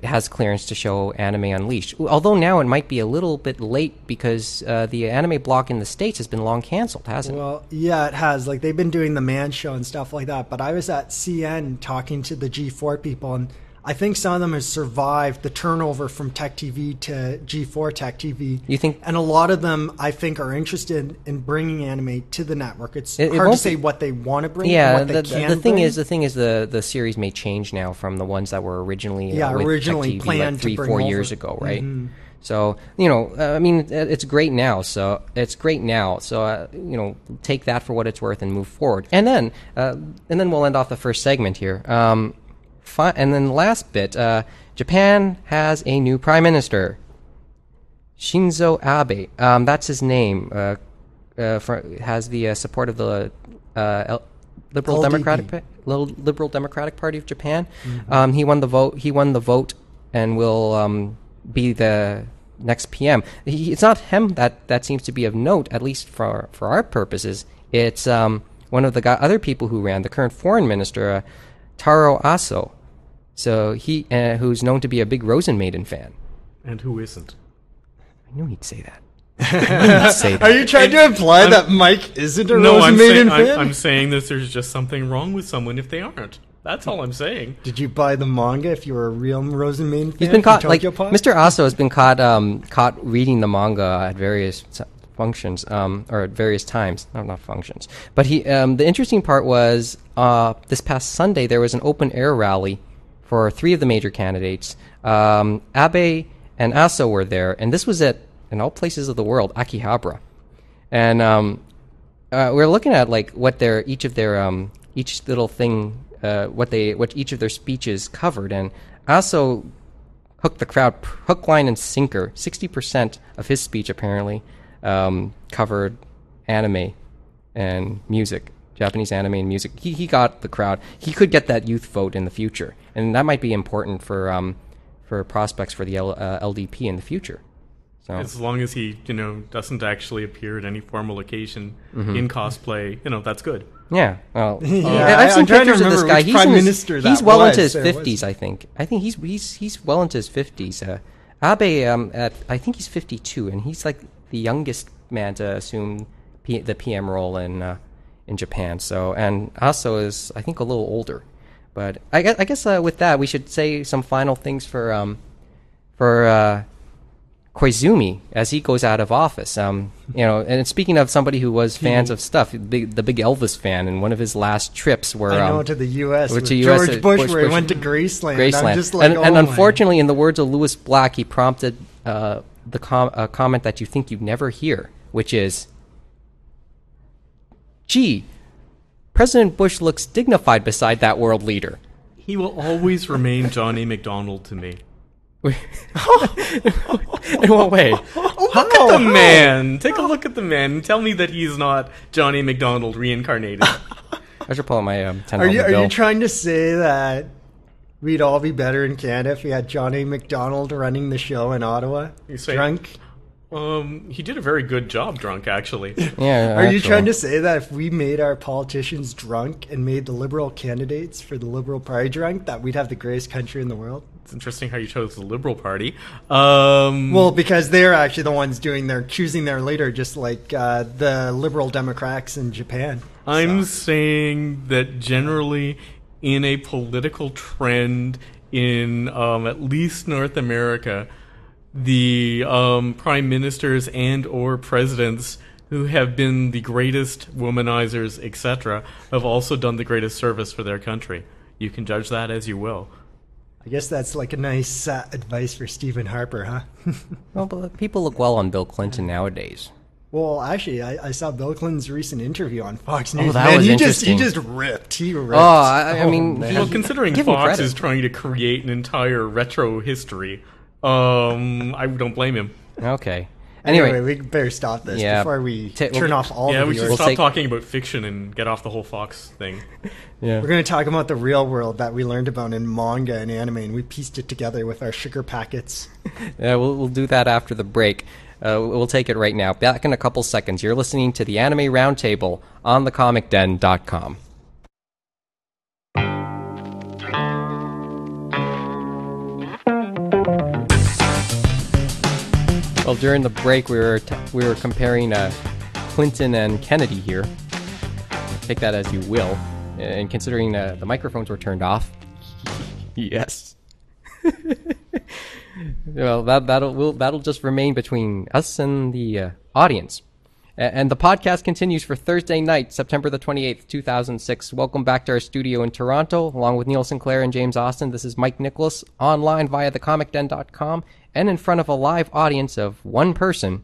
Speaker 1: has clearance to show Anime Unleashed. Although now it might be a little bit late because uh, the anime block in the States has been long canceled, hasn't it?
Speaker 4: Well, yeah, it has. Like they've been doing the Man Show and stuff like that. But I was at CN talking to the G4 people, and I think some of them have survived the turnover from Tech TV to G4 Tech TV.
Speaker 1: You think-
Speaker 4: And a lot of them, I think, are interested in bringing anime to the network. It's
Speaker 1: It- it
Speaker 4: hard to say
Speaker 1: be-
Speaker 4: what they want to bring. and
Speaker 1: Yeah,
Speaker 4: what they
Speaker 1: the,
Speaker 4: can
Speaker 1: the thing
Speaker 4: bring.
Speaker 1: is, the thing is, the the series may change now from the ones that were originally
Speaker 4: Yeah,
Speaker 1: uh, Tech
Speaker 4: originally
Speaker 1: TV,
Speaker 4: planned
Speaker 1: like
Speaker 4: to
Speaker 1: three four
Speaker 4: over.
Speaker 1: years ago, right?
Speaker 4: Mhm.
Speaker 1: So you know, uh, I mean, it's great now. So it's great now. So uh, you know, take that for what it's worth and move forward. And then uh, and then we'll end off the first segment here. Um, fi- and then the last bit, uh, Japan has a new prime minister. Shinzo Abe. Um, that's his name. Uh, uh, for, has the uh, support of the uh, L- Liberal
Speaker 4: LDP.
Speaker 1: Democratic Pa- Liberal Democratic Party of Japan. Um, he won the vote. He won the vote, and will um, be the next PM. He, it's not him that that seems to be of note, at least for for our purposes. It's um, one of the guy, other people who ran the current foreign minister, uh, Taro Aso. So he, uh, who's known to be a big Rozen Maiden fan.
Speaker 3: and who isn't?
Speaker 1: I knew he'd say that. He'd say that.
Speaker 4: Are you trying to imply
Speaker 3: I'm-
Speaker 4: that Mike isn't a
Speaker 3: No, I'm saying,
Speaker 4: Rozen Maiden
Speaker 3: I'm. I'm saying that there's just something wrong with someone if they aren't. That's all I'm saying.
Speaker 4: Did you buy the manga if you were a real Rozen Maiden fan?
Speaker 1: He's been caught like
Speaker 4: Tokyo
Speaker 1: Mr. Aso has been caught um, caught reading the manga at various s- functions um, or at various times. No, not functions. But he um, the interesting part was uh, this past Sunday there was an open air rally for three of the major candidates. Um, Abe and Aso were there, and this was at in all places of the world, Akihabara, and um, uh, we're looking at like what their each of their um, each little thing, uh, what they what each of their speeches covered, and Aso hooked the crowd hook, line, and sinker. Sixty percent of his speech apparently um, covered anime and music, Japanese anime and music. He he got the crowd. He could get that youth vote in the future, and that might be important for um, for prospects for the L, uh, LDP in the future. So
Speaker 3: As long as he, you know, doesn't actually appear at any formal occasion in cosplay, you know, that's good.
Speaker 1: yeah, well,
Speaker 4: Yeah,
Speaker 1: I- I've seen
Speaker 4: I'm
Speaker 1: pictures of this guy. He's
Speaker 4: prime
Speaker 1: in his- he's well
Speaker 4: was.
Speaker 1: into his fifties, I think. I think he's he's he's well into his fifties. Uh, Abe, um, at I think he's fifty-two, and he's like the youngest man to assume P- the PM role in uh, in Japan. So, and Aso is I think a little older. But I guess, I guess uh, with that, we should say some final things for um, for uh, Koizumi as he goes out of office. Um, you know, and speaking of somebody who was fans of stuff, big, the big Elvis fan, and one of his last trips were
Speaker 4: I know
Speaker 1: um,
Speaker 4: to the U.S. with
Speaker 1: to
Speaker 4: George
Speaker 1: uh,
Speaker 4: Bush,
Speaker 1: Bush-
Speaker 4: where he
Speaker 1: Bush-
Speaker 4: went to Graceland.
Speaker 1: Graceland.
Speaker 4: Like,
Speaker 1: and,
Speaker 4: oh
Speaker 1: and unfortunately, in the words of Lewis Black, he prompted uh, the com- a comment that you think you'd never hear, which is, "Gee, President Bush looks dignified beside that world leader."
Speaker 3: He will always remain Johnny McDonald to me.
Speaker 1: in what way?
Speaker 3: Look at the man. Take a look at the man and tell me that he's not Johnny McDonald reincarnated.
Speaker 1: I should pull out my um, ten
Speaker 4: Are you are
Speaker 1: bill.
Speaker 4: you trying to say that we'd all be better in Canada if we had Johnny McDonald running the show in Ottawa?
Speaker 3: You say-
Speaker 4: drunk?
Speaker 3: Um, he did a very good job drunk, actually.
Speaker 1: yeah.
Speaker 4: Are you trying to say that if we made our politicians drunk and made the liberal candidates for the Liberal Party drunk, that we'd have the greatest country in the world?
Speaker 3: It's interesting how you chose the Liberal Party. Um,
Speaker 4: Well, because they're actually the ones doing their choosing their leader, just like uh, the Liberal Democrats in Japan.
Speaker 3: I'm
Speaker 4: So-
Speaker 3: saying that generally, in a political trend in um, at least North America, the um, prime ministers and or presidents who have been the greatest womanizers, etc., have also done the greatest service for their country. You can judge that as you will.
Speaker 4: I guess that's like a nice uh, advice for Stephen Harper, huh?
Speaker 1: Well, but people look well on Bill Clinton nowadays.
Speaker 4: well, actually, I, I saw Bill Clinton's recent interview on Fox News.
Speaker 1: Oh, that
Speaker 4: Man,
Speaker 1: was
Speaker 4: he just he just ripped. He ripped.
Speaker 1: Oh, I, I mean,
Speaker 4: man.
Speaker 1: he-
Speaker 3: Well, considering Fox is trying to create an entire retro history, um, I don't blame him.
Speaker 1: Okay.
Speaker 4: Anyway,
Speaker 1: Anyway,
Speaker 4: we better stop this
Speaker 1: Yeah.
Speaker 4: before we
Speaker 1: Ta-
Speaker 4: turn
Speaker 1: well,
Speaker 4: off all
Speaker 3: yeah,
Speaker 4: the
Speaker 3: we should
Speaker 4: viewers.
Speaker 1: We'll
Speaker 3: stop
Speaker 1: take-
Speaker 3: talking about fiction and get off the whole Fox thing.
Speaker 1: yeah.
Speaker 4: We're going to talk about the real world that we learned about in manga and anime, and we pieced it together with our sugar packets.
Speaker 1: Yeah, we'll, we'll do that after the break. Uh, we'll take it right now. Back in a couple seconds. You're listening to the Anime Roundtable on thecomicden.com. Well, during the break, we were t- we were comparing uh, Clinton and Kennedy here. Take that as you will, and considering uh, the microphones were turned off. yes. well, that that'll will that'll just remain between us and the uh, audience. A- And the podcast continues for Thursday night, September the 28th, 2006. Welcome back to our studio in Toronto, along with Neil Sinclair and James Austin. This is Mike Nicholas, online via thecomicden.com, and in front of a live audience of one person,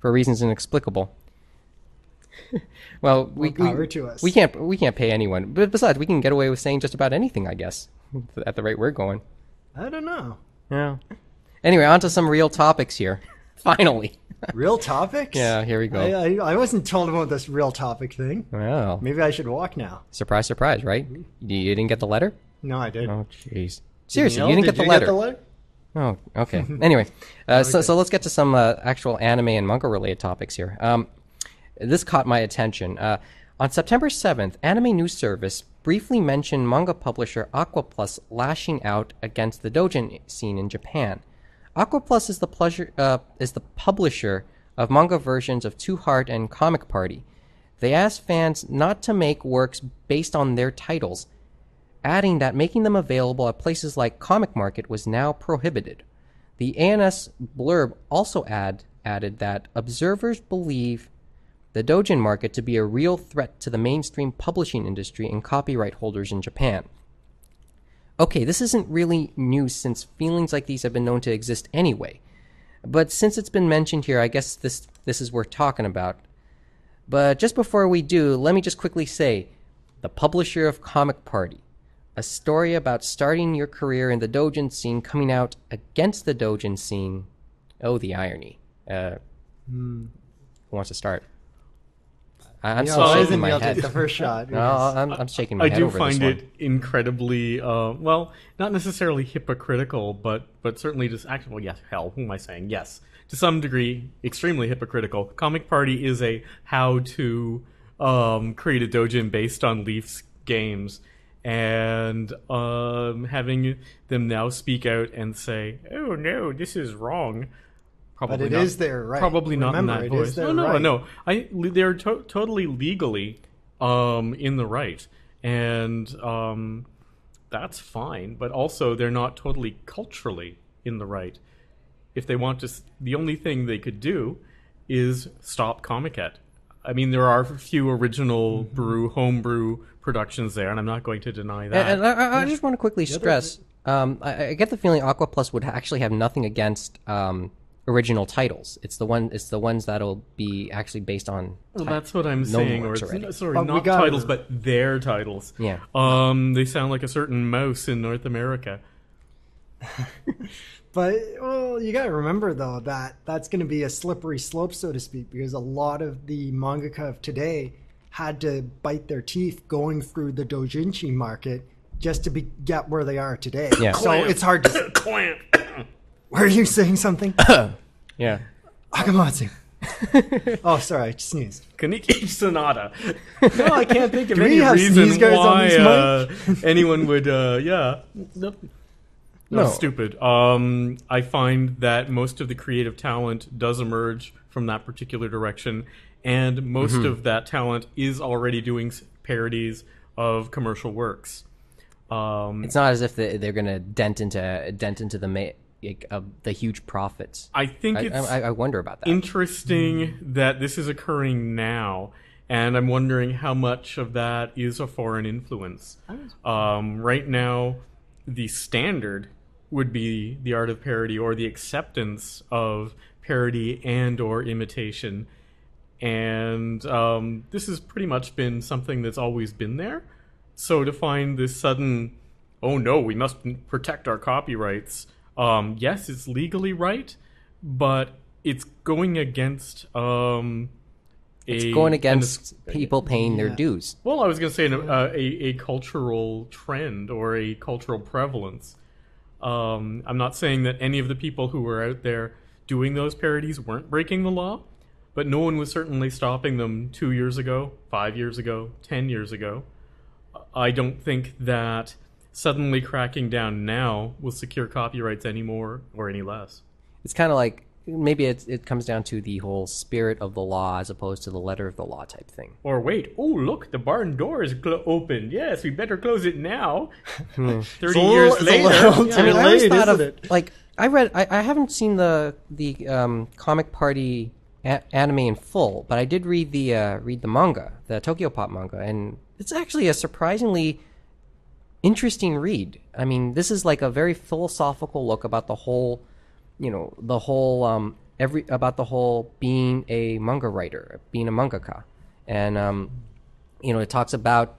Speaker 1: for reasons inexplicable. well, we, we,
Speaker 4: to us.
Speaker 1: we can't we can't pay anyone, but besides, we can get away with saying just about anything, I guess, at the rate we're going.
Speaker 4: I don't know.
Speaker 1: Yeah. Anyway, on to some real topics here. Finally.
Speaker 4: Real topics?
Speaker 1: Yeah, here we go.
Speaker 4: I, I, I wasn't told about this real topic thing.
Speaker 1: Well,
Speaker 4: Maybe I should walk now.
Speaker 1: surprise, surprise, right? You, you didn't get the letter?
Speaker 4: No, I did.
Speaker 1: Oh, jeez. Seriously,
Speaker 4: Neil,
Speaker 1: you didn't
Speaker 4: did
Speaker 1: get the
Speaker 4: you
Speaker 1: letter.
Speaker 4: Get the letter?
Speaker 1: Oh, okay. anyway, uh, so, so let's get to some uh, actual anime and manga related topics here. Um, this caught my attention. Uh, on September 7th, Anime News Service briefly mentioned manga publisher Aquaplus lashing out against the doujin scene in Japan. Aquaplus is the pleasure uh, is the publisher of manga versions of To Heart and Comic Party. They asked fans not to make works based on their titles, adding that making them available at places like Comic Market was now prohibited. The ANS blurb also add, added that observers believe the doujin market to be a real threat to the mainstream publishing industry and copyright holders in Japan. okay, this isn't really news since feelings like these have been known to exist anyway. But since it's been mentioned here, I guess this this is worth talking about. But just before we do, let me just quickly say, the publisher of Comic Party, a story about starting your career in the doujin scene coming out against the doujin scene. Oh, the irony. Uh, Who wants to start? I- I'm
Speaker 4: Yeah,
Speaker 1: still
Speaker 4: why
Speaker 1: shaking
Speaker 4: isn't
Speaker 1: my head.
Speaker 4: the first shot?
Speaker 1: No, I'm, I'm shaking my
Speaker 3: I
Speaker 1: head
Speaker 3: do
Speaker 1: over
Speaker 3: find
Speaker 1: this one.
Speaker 3: it incredibly, uh, well, not necessarily hypocritical, but but certainly just actually, well, yes, hell, who am I saying? Yes, to some degree, extremely hypocritical. Comic Party is a how to um, create a doujin based on Leaf's games, and um, having them now speak out and say, "Oh no, this is wrong." Probably
Speaker 4: But it
Speaker 3: not,
Speaker 4: is their right.
Speaker 3: Probably not in that
Speaker 4: it
Speaker 3: voice.
Speaker 4: is
Speaker 3: no, no,
Speaker 4: right.
Speaker 3: no. I they're to- totally legally um, in the right, and um, that's fine. But also, they're not totally culturally in the right. If they want to, the only thing they could do is stop Comiket. I mean, there are a few original
Speaker 4: Mm-hmm.
Speaker 3: brew homebrew productions there, and I'm not going to deny that.
Speaker 1: And, and I, I just want to quickly stress: um, I, I get the feeling Aqua Plus would actually have nothing against um, original titles. It's the one. It's the ones that'll be actually based on.
Speaker 3: Well,
Speaker 1: ti-
Speaker 3: that's what I'm
Speaker 1: known
Speaker 3: saying. Or it's, no, sorry,
Speaker 4: But
Speaker 3: not
Speaker 4: gotta-
Speaker 3: titles, but their titles.
Speaker 1: Yeah.
Speaker 3: Um, they sound like a certain mouse in North America.
Speaker 4: But well, you got to remember though that that's going to be a slippery slope, so to speak, because a lot of the mangaka of today had to bite their teeth going through the doujinshi market just to be get where they are today.
Speaker 1: Yeah.
Speaker 4: So it's hard to.
Speaker 3: Clamp.
Speaker 4: Were you saying something?
Speaker 1: Yeah.
Speaker 4: Akamatsu. oh, sorry, I sneezed.
Speaker 3: Kaneki Sonata. No, I can't think of
Speaker 4: Do
Speaker 3: any reason
Speaker 4: sneeze guards on
Speaker 3: why uh, anyone would. Uh, yeah, no, no,
Speaker 1: No.
Speaker 3: stupid. Um, I find that most of the creative talent does emerge from that particular direction, and most
Speaker 1: Mm-hmm.
Speaker 3: of that talent is already doing parodies of commercial works. Um,
Speaker 1: It's not as if they, they're going to dent into dent into the ma- like, uh, the huge profits.
Speaker 3: I think
Speaker 1: I,
Speaker 3: it's.
Speaker 1: I, I wonder about that.
Speaker 3: interesting that this is occurring now, and I'm wondering how much of that is a foreign influence. Um, right now, the standard would be the art of parody or the acceptance of parody and or imitation, and um, this has pretty much been something that's always been there. So to find this sudden, oh no, we must protect our copyrights. Um, yes, it's legally right, but it's going against um, a
Speaker 1: it's going
Speaker 3: an-
Speaker 1: against people paying their
Speaker 4: Yeah.
Speaker 1: dues.
Speaker 3: well, I was going to say an, uh, a a cultural trend or a cultural prevalence. Um, I'm not saying that any of the people who were out there doing those parodies weren't breaking the law, but no one was certainly stopping them two years ago, five years ago, ten years ago. I don't think that suddenly cracking down now will secure copyrights any more or any less.
Speaker 1: It's kind of like maybe it it comes down to the whole spirit of the law as opposed to the letter of the law type thing.
Speaker 3: Or wait, oh look, the barn door is cl- open. Yes, we better close it now. Thirty
Speaker 4: It's
Speaker 3: years
Speaker 4: little- it's a
Speaker 3: later.
Speaker 4: little
Speaker 3: Yeah.
Speaker 1: I mean, I always
Speaker 4: late,
Speaker 1: thought of
Speaker 4: it?
Speaker 1: like I read. I, I haven't seen the the um, comic party a- anime in full, but I did read the uh, read the manga, the Tokyo Pop manga, and it's actually a surprisingly interesting read. I mean, this is like a very philosophical look about the whole, you know, the whole um, every about the whole being a manga writer, being a mangaka, and um, you know, it talks about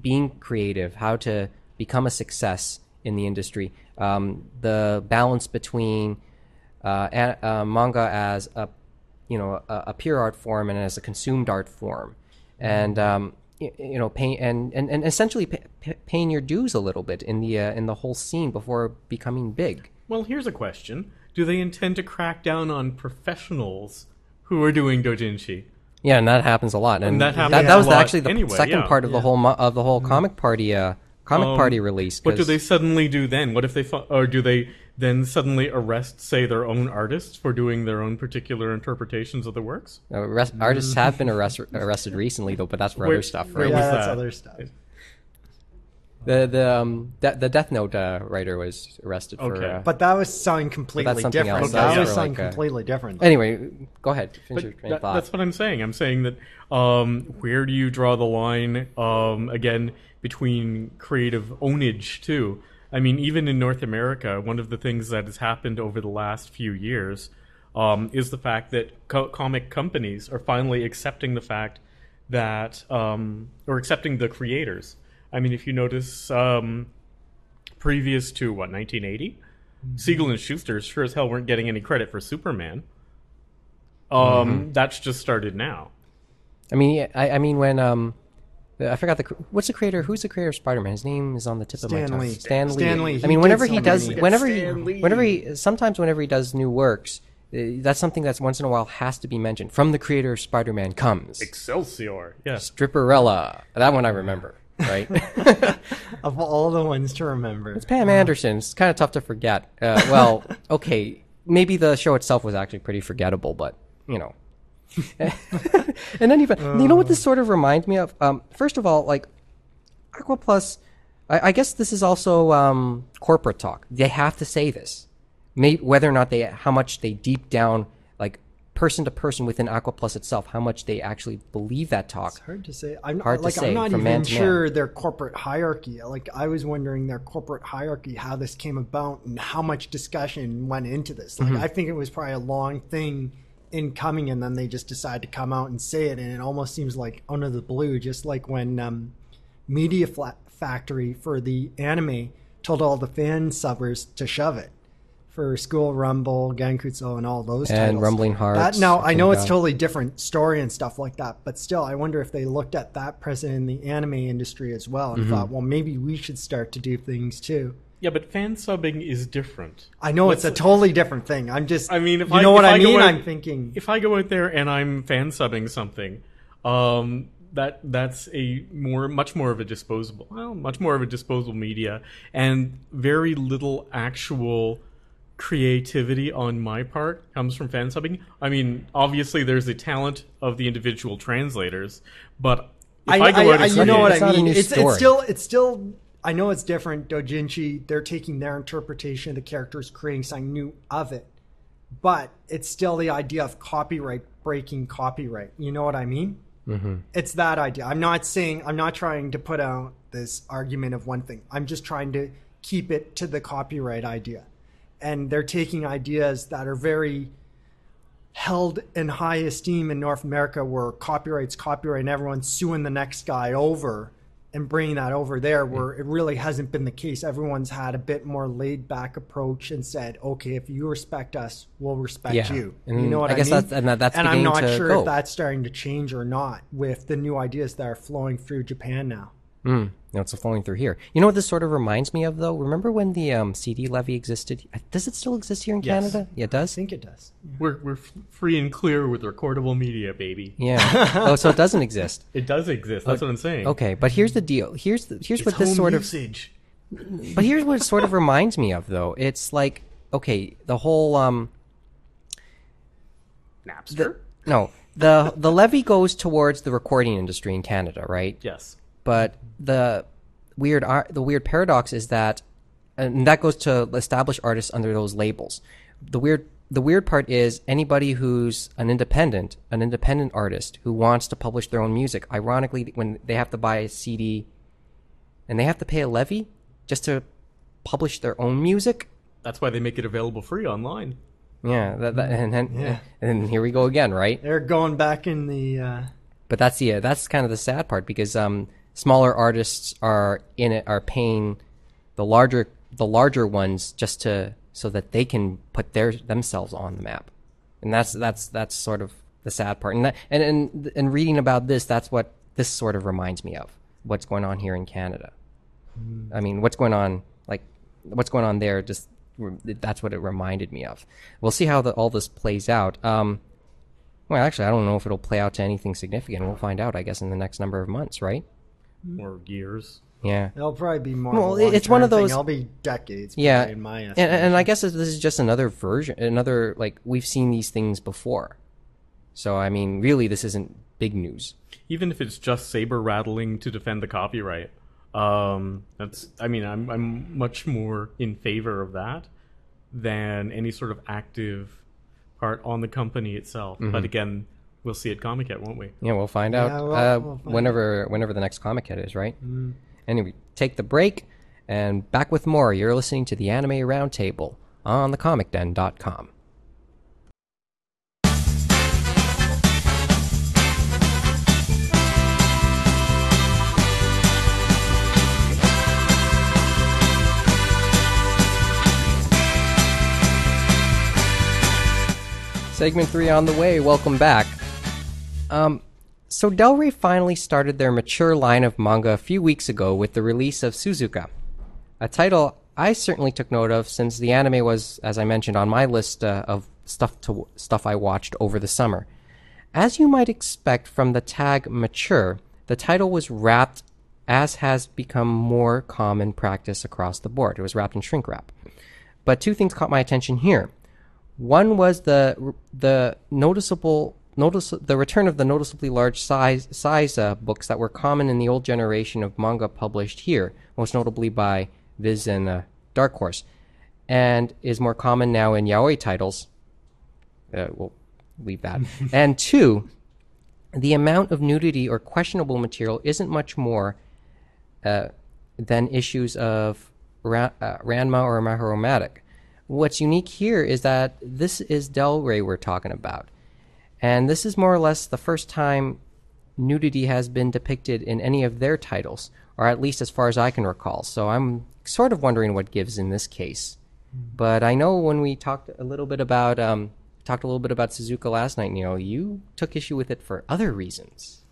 Speaker 1: being creative, how to become a success in the industry, um, the balance between uh, a, uh, manga as a you know a, a pure art form and as a consumed art form, and um, y- you know pay and and, and essentially pay, paying your dues a little bit in the uh, in the whole scene before becoming big.
Speaker 3: Well, here's a question: Do they intend to crack down on professionals who are doing dojinshi?
Speaker 1: Yeah, and that happens a lot, and,
Speaker 3: that happens
Speaker 1: that, was
Speaker 3: lot
Speaker 1: actually the
Speaker 3: anyway,
Speaker 1: second
Speaker 3: yeah.
Speaker 1: part of the whole mo- of the whole comic party uh, comic
Speaker 3: Um,
Speaker 1: party release.
Speaker 3: What do they suddenly do then? What if they fu- or do they then suddenly arrest, say, their own artists for doing their own particular interpretations of the works?
Speaker 1: Uh, arrest, artists have been arrest, arrested recently, though, but that's for
Speaker 3: Where-
Speaker 1: other stuff,
Speaker 3: where
Speaker 1: right?
Speaker 4: yeah,
Speaker 3: was
Speaker 4: that's
Speaker 3: that?
Speaker 4: other stuff.
Speaker 1: The the um de- the Death Note uh, writer was arrested for.
Speaker 3: Okay.
Speaker 1: Uh,
Speaker 4: But that was something completely
Speaker 1: something
Speaker 4: different.
Speaker 1: else.
Speaker 4: That
Speaker 3: That's
Speaker 4: was
Speaker 1: for
Speaker 4: something
Speaker 1: like
Speaker 4: completely different.
Speaker 1: anyway, go ahead. Finish your train
Speaker 3: that-
Speaker 1: thought.
Speaker 3: that's what I'm saying. I'm saying that um, where do you draw the line um, again between creative ownage too? I mean, even in North America, one of the things that has happened over the last few years um, is the fact that co- comic companies are finally accepting the fact that um, or accepting the creators. I mean, if you notice, um, previous to what 1980, Siegel and Shuster sure as hell weren't getting any credit for Superman. Um, that's just started now.
Speaker 1: I mean, I, I mean when um, I forgot the what's the creator? Who's the creator of Spider Man? His name is on the tip of my
Speaker 4: Stan
Speaker 1: tongue.
Speaker 4: Lee.
Speaker 1: Stan Lee.
Speaker 4: Stan Lee.
Speaker 1: I mean,
Speaker 4: did
Speaker 1: whenever
Speaker 4: so
Speaker 1: he does,
Speaker 4: many-
Speaker 1: whenever
Speaker 3: Stan
Speaker 1: he,
Speaker 3: Lee.
Speaker 1: whenever he, sometimes whenever he does new works, uh, that's something that's once in a while has to be mentioned. From the creator of Spider Man comes
Speaker 3: Excelsior. Yes.
Speaker 1: Stripperella. That one I remember. Right.
Speaker 4: of all the ones to remember.
Speaker 1: It's Pam Anderson. It's kind of tough to forget. Uh, well, okay, maybe the show itself was actually pretty forgettable, but you know. and then even you know what this sort of reminds me of. Um, first of all, like Aqua Plus, I, I guess this is also um, corporate talk. They have to say this, May, whether or not they, how much they deep down, person to person within Aqua Plus itself, how much they actually believe that talk.
Speaker 4: It's Hard to say. I'm
Speaker 1: Hard to
Speaker 4: like
Speaker 1: say
Speaker 4: I'm not even
Speaker 1: man.
Speaker 4: sure their corporate hierarchy. Like I was wondering their corporate hierarchy, how this came about, and how much discussion went into this. Like
Speaker 1: Mm-hmm.
Speaker 4: I think it was probably a long thing in coming, and then they just decided to come out and say it, and it almost seems like under the blue, just like when um, Media Factory for the anime told all the fan subbers to shove it. For School Rumble, Gankutsu, and all those
Speaker 1: And
Speaker 4: titles.
Speaker 1: Rumbling Hearts,
Speaker 4: That, now
Speaker 1: I
Speaker 4: I know it's totally different story and stuff like that, but still, I wonder if they looked at that present in the anime industry as well and
Speaker 1: Mm-hmm.
Speaker 4: thought, well, maybe we should start to do things too.
Speaker 3: Yeah, but fan subbing is different.
Speaker 4: I know it's a totally different thing. I'm just,
Speaker 3: I mean, if
Speaker 4: you
Speaker 3: I,
Speaker 4: know what
Speaker 3: if
Speaker 4: I mean,
Speaker 3: out,
Speaker 4: I'm thinking,
Speaker 3: if I go out there and I'm fan subbing something, um, that that's a more, much more of a disposable, well, much more of a disposable media, and very little actual creativity on my part comes from fan subbing. I mean, obviously there's the talent of the individual translators, but if I, go out and
Speaker 4: you know what
Speaker 1: It's
Speaker 4: I mean. It's, it's still, it's still. I know it's different. Dojinshi, they're taking their interpretation of the characters, creating something new of it, but it's still the idea of copyright breaking copyright. You know what I mean? Mm-hmm. It's that idea. I'm not saying I'm not trying to put out this argument of one thing. I'm just trying to keep it to the copyright idea, and they're taking ideas that are very held in high esteem in North America where copyright's copyright and everyone's suing the next guy over and bringing that over there mm-hmm. where it really hasn't been the case. Everyone's had a bit more laid back approach and said, okay, if you respect us, we'll respect
Speaker 1: Yeah.
Speaker 4: you.
Speaker 1: And
Speaker 4: you know what
Speaker 1: I
Speaker 4: I,
Speaker 1: guess
Speaker 4: mean?
Speaker 1: that's- and that- that's
Speaker 4: and I'm not sure
Speaker 1: go.
Speaker 4: if that's starting to change or not with the new ideas that are flowing through Japan now.
Speaker 1: Mm, no, it's flowing through here. You know what this sort of reminds me of, though? Remember when the um, CD levy existed? Does it still exist here in
Speaker 3: Yes.
Speaker 1: Canada? Yeah, it does?
Speaker 4: I think it does.
Speaker 3: we're we're f- free and clear with recordable media, baby.
Speaker 1: Yeah. oh, so it doesn't exist.
Speaker 3: It does exist. That's what I'm saying.
Speaker 1: Okay, but here's the deal. Here's the, here's
Speaker 3: It's
Speaker 1: what this
Speaker 3: home
Speaker 1: sort of but here's what it sort of reminds me of, though. It's like okay, the whole um
Speaker 3: Napster.
Speaker 1: no the the levy goes towards the recording industry in Canada, right?
Speaker 3: yes.
Speaker 1: But the weird ar- the weird paradox is that and that goes to established artists under those labels the weird the weird part is anybody who's an independent an independent artist who wants to publish their own music ironically when they have to buy a cd and they have to pay a levy just to publish their own music
Speaker 3: That's why they make it available free online.
Speaker 1: yeah that, that, and, and,
Speaker 4: Yeah.
Speaker 1: and here we go again right
Speaker 4: They're going back in the. Uh,
Speaker 1: But that's the that's kind of the sad part because um, smaller artists are in it are paying the larger the larger ones just to so that they can put their themselves on the map, and that's that's that's sort of the sad part. And that, and and and reading about this, that's what this sort of reminds me of what's going on here in Canada. I mean, what's going on like what's going on there? Just that's what it reminded me of. We'll see how the, all this plays out. Um, well, actually, I don't know if it'll play out to anything significant. We'll find out, I guess, in the next number of months, right?
Speaker 3: Or years.
Speaker 1: Yeah.
Speaker 4: it'll probably be more.
Speaker 1: Well,
Speaker 4: of
Speaker 1: it's one of those-
Speaker 4: Thing. It'll be decades.
Speaker 1: Yeah.
Speaker 4: in my
Speaker 1: And, and I guess this is just another version, another, like, we've seen these things before. So, I mean, really, this isn't big news.
Speaker 3: Even if it's just saber rattling to defend the copyright. Um, that's. I mean, I'm I'm much more in favor of that than any sort of active part on the company itself. But again, we'll see at Comic Con, won't we?
Speaker 1: Yeah, we'll find out
Speaker 4: Yeah, we'll-
Speaker 1: uh,
Speaker 4: we'll find
Speaker 1: whenever whenever the next Comic Con is, right? Anyway, take the break and back with more. You're listening to the Anime Roundtable on thecomicden.com. Segment three on the way. Welcome back. Um, so Del Rey finally started their mature line of manga a few weeks ago with the release of Suzuka, a title I certainly took note of since the anime was, as I mentioned, on my list uh, of stuff to stuff I watched over the summer. As you might expect from the tag mature, the title was wrapped as has become more common practice across the board. It was wrapped in shrink wrap. But two things caught my attention here. One was the the noticeable notice the return of the noticeably large size size uh, books that were common in the old generation of manga published here, most notably by Viz and uh, Dark Horse, and is more common now in yaoi titles. Uh, we'll leave that. and two, the amount of nudity or questionable material isn't much more uh, than issues of Ra- uh, Ranma or Mahoromatic. What's unique here is that this is Del Rey we're talking about. And this is more or less the first time nudity has been depicted in any of their titles, or at least as far as I can recall. So I'm sort of wondering what gives in this case. But I know when we talked a little bit about um, talked a little bit about Suzuka last night, you know, you took issue with it for other reasons,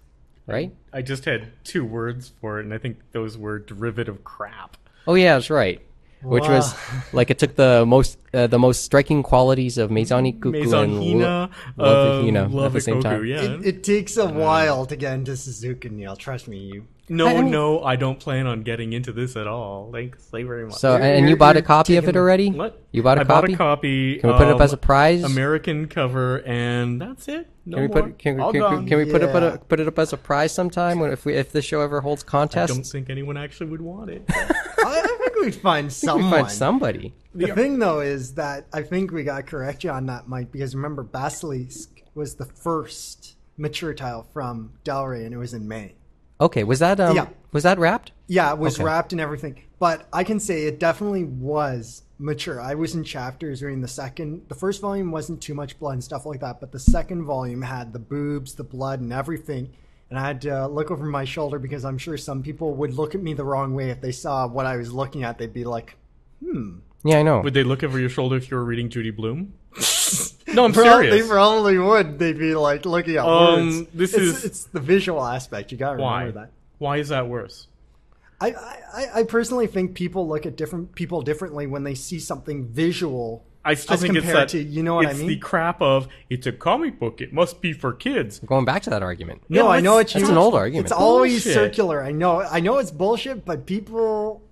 Speaker 1: right?
Speaker 3: I just had two words for it, and I think those were derivative crap.
Speaker 1: Oh yeah, that's right. Which was like it took the most uh, the most striking qualities of Maison Kuku
Speaker 3: Maison
Speaker 1: and
Speaker 3: Hina,
Speaker 1: Lo- Love
Speaker 3: um, Love
Speaker 1: at the same
Speaker 3: Ikkoku,
Speaker 1: time.
Speaker 3: Yeah.
Speaker 4: It, it takes a while to get into Suzuka, Neil. Trust me, you.
Speaker 3: no,
Speaker 1: I mean-
Speaker 3: no, I don't plan on getting into this at all. Thanks, thank very much.
Speaker 1: So
Speaker 4: You're-
Speaker 1: and you
Speaker 4: you're-
Speaker 1: bought a copy of it already?
Speaker 3: what?
Speaker 1: You bought a
Speaker 3: I
Speaker 1: copy?
Speaker 3: bought a copy.
Speaker 1: Can we put it up
Speaker 3: um,
Speaker 1: as a prize?
Speaker 3: American cover, and that's it. No
Speaker 1: Can we
Speaker 3: more.
Speaker 1: put can we,
Speaker 3: All
Speaker 1: can, can we put it put,
Speaker 4: Yeah.
Speaker 1: it put it up as a prize sometime when if we if the show ever holds contests?
Speaker 3: I don't think anyone actually would want it.
Speaker 4: I, I think we'd find
Speaker 1: we
Speaker 4: someone.
Speaker 1: find somebody.
Speaker 4: The thing, though, is that I think we got to correct you on that, Mike, because remember, Basilisk was the first mature tile from Del Rey, and it was in May.
Speaker 1: Okay, was that um
Speaker 4: Yeah.
Speaker 1: was that wrapped?
Speaker 4: Yeah, it was
Speaker 1: Okay.
Speaker 4: wrapped and everything. But I can say it definitely was mature. I was in chapters during the second. The first volume wasn't too much blood and stuff like that, but the second volume had the boobs, the blood, and everything. And I had to look over my shoulder because I'm sure some people would look at me the wrong way if they saw what I was looking at. They'd be like, "Hmm."
Speaker 1: Yeah, I know.
Speaker 3: would they look over your shoulder if you were reading Judy Blume? no, I'm
Speaker 4: Prob-
Speaker 3: serious.
Speaker 4: They probably would. They'd be like looking at
Speaker 3: Um,
Speaker 4: words.
Speaker 3: this
Speaker 4: it's,
Speaker 3: is-
Speaker 4: it's the visual aspect. You got to
Speaker 3: Why?
Speaker 4: remember that.
Speaker 3: Why is that worse?
Speaker 4: I, I, I personally think people look at different people differently when they see something visual.
Speaker 3: I still
Speaker 4: as
Speaker 3: think it's
Speaker 4: compared
Speaker 3: that.
Speaker 4: to you know what I mean.
Speaker 3: the crap of it's a comic book. It must be for kids.
Speaker 1: Going back to that argument.
Speaker 4: no,
Speaker 3: Yeah,
Speaker 4: I know
Speaker 3: it's
Speaker 4: what
Speaker 1: that's an old argument.
Speaker 4: It's always
Speaker 3: Bullshit.
Speaker 4: circular. I know. I know it's bullshit, but people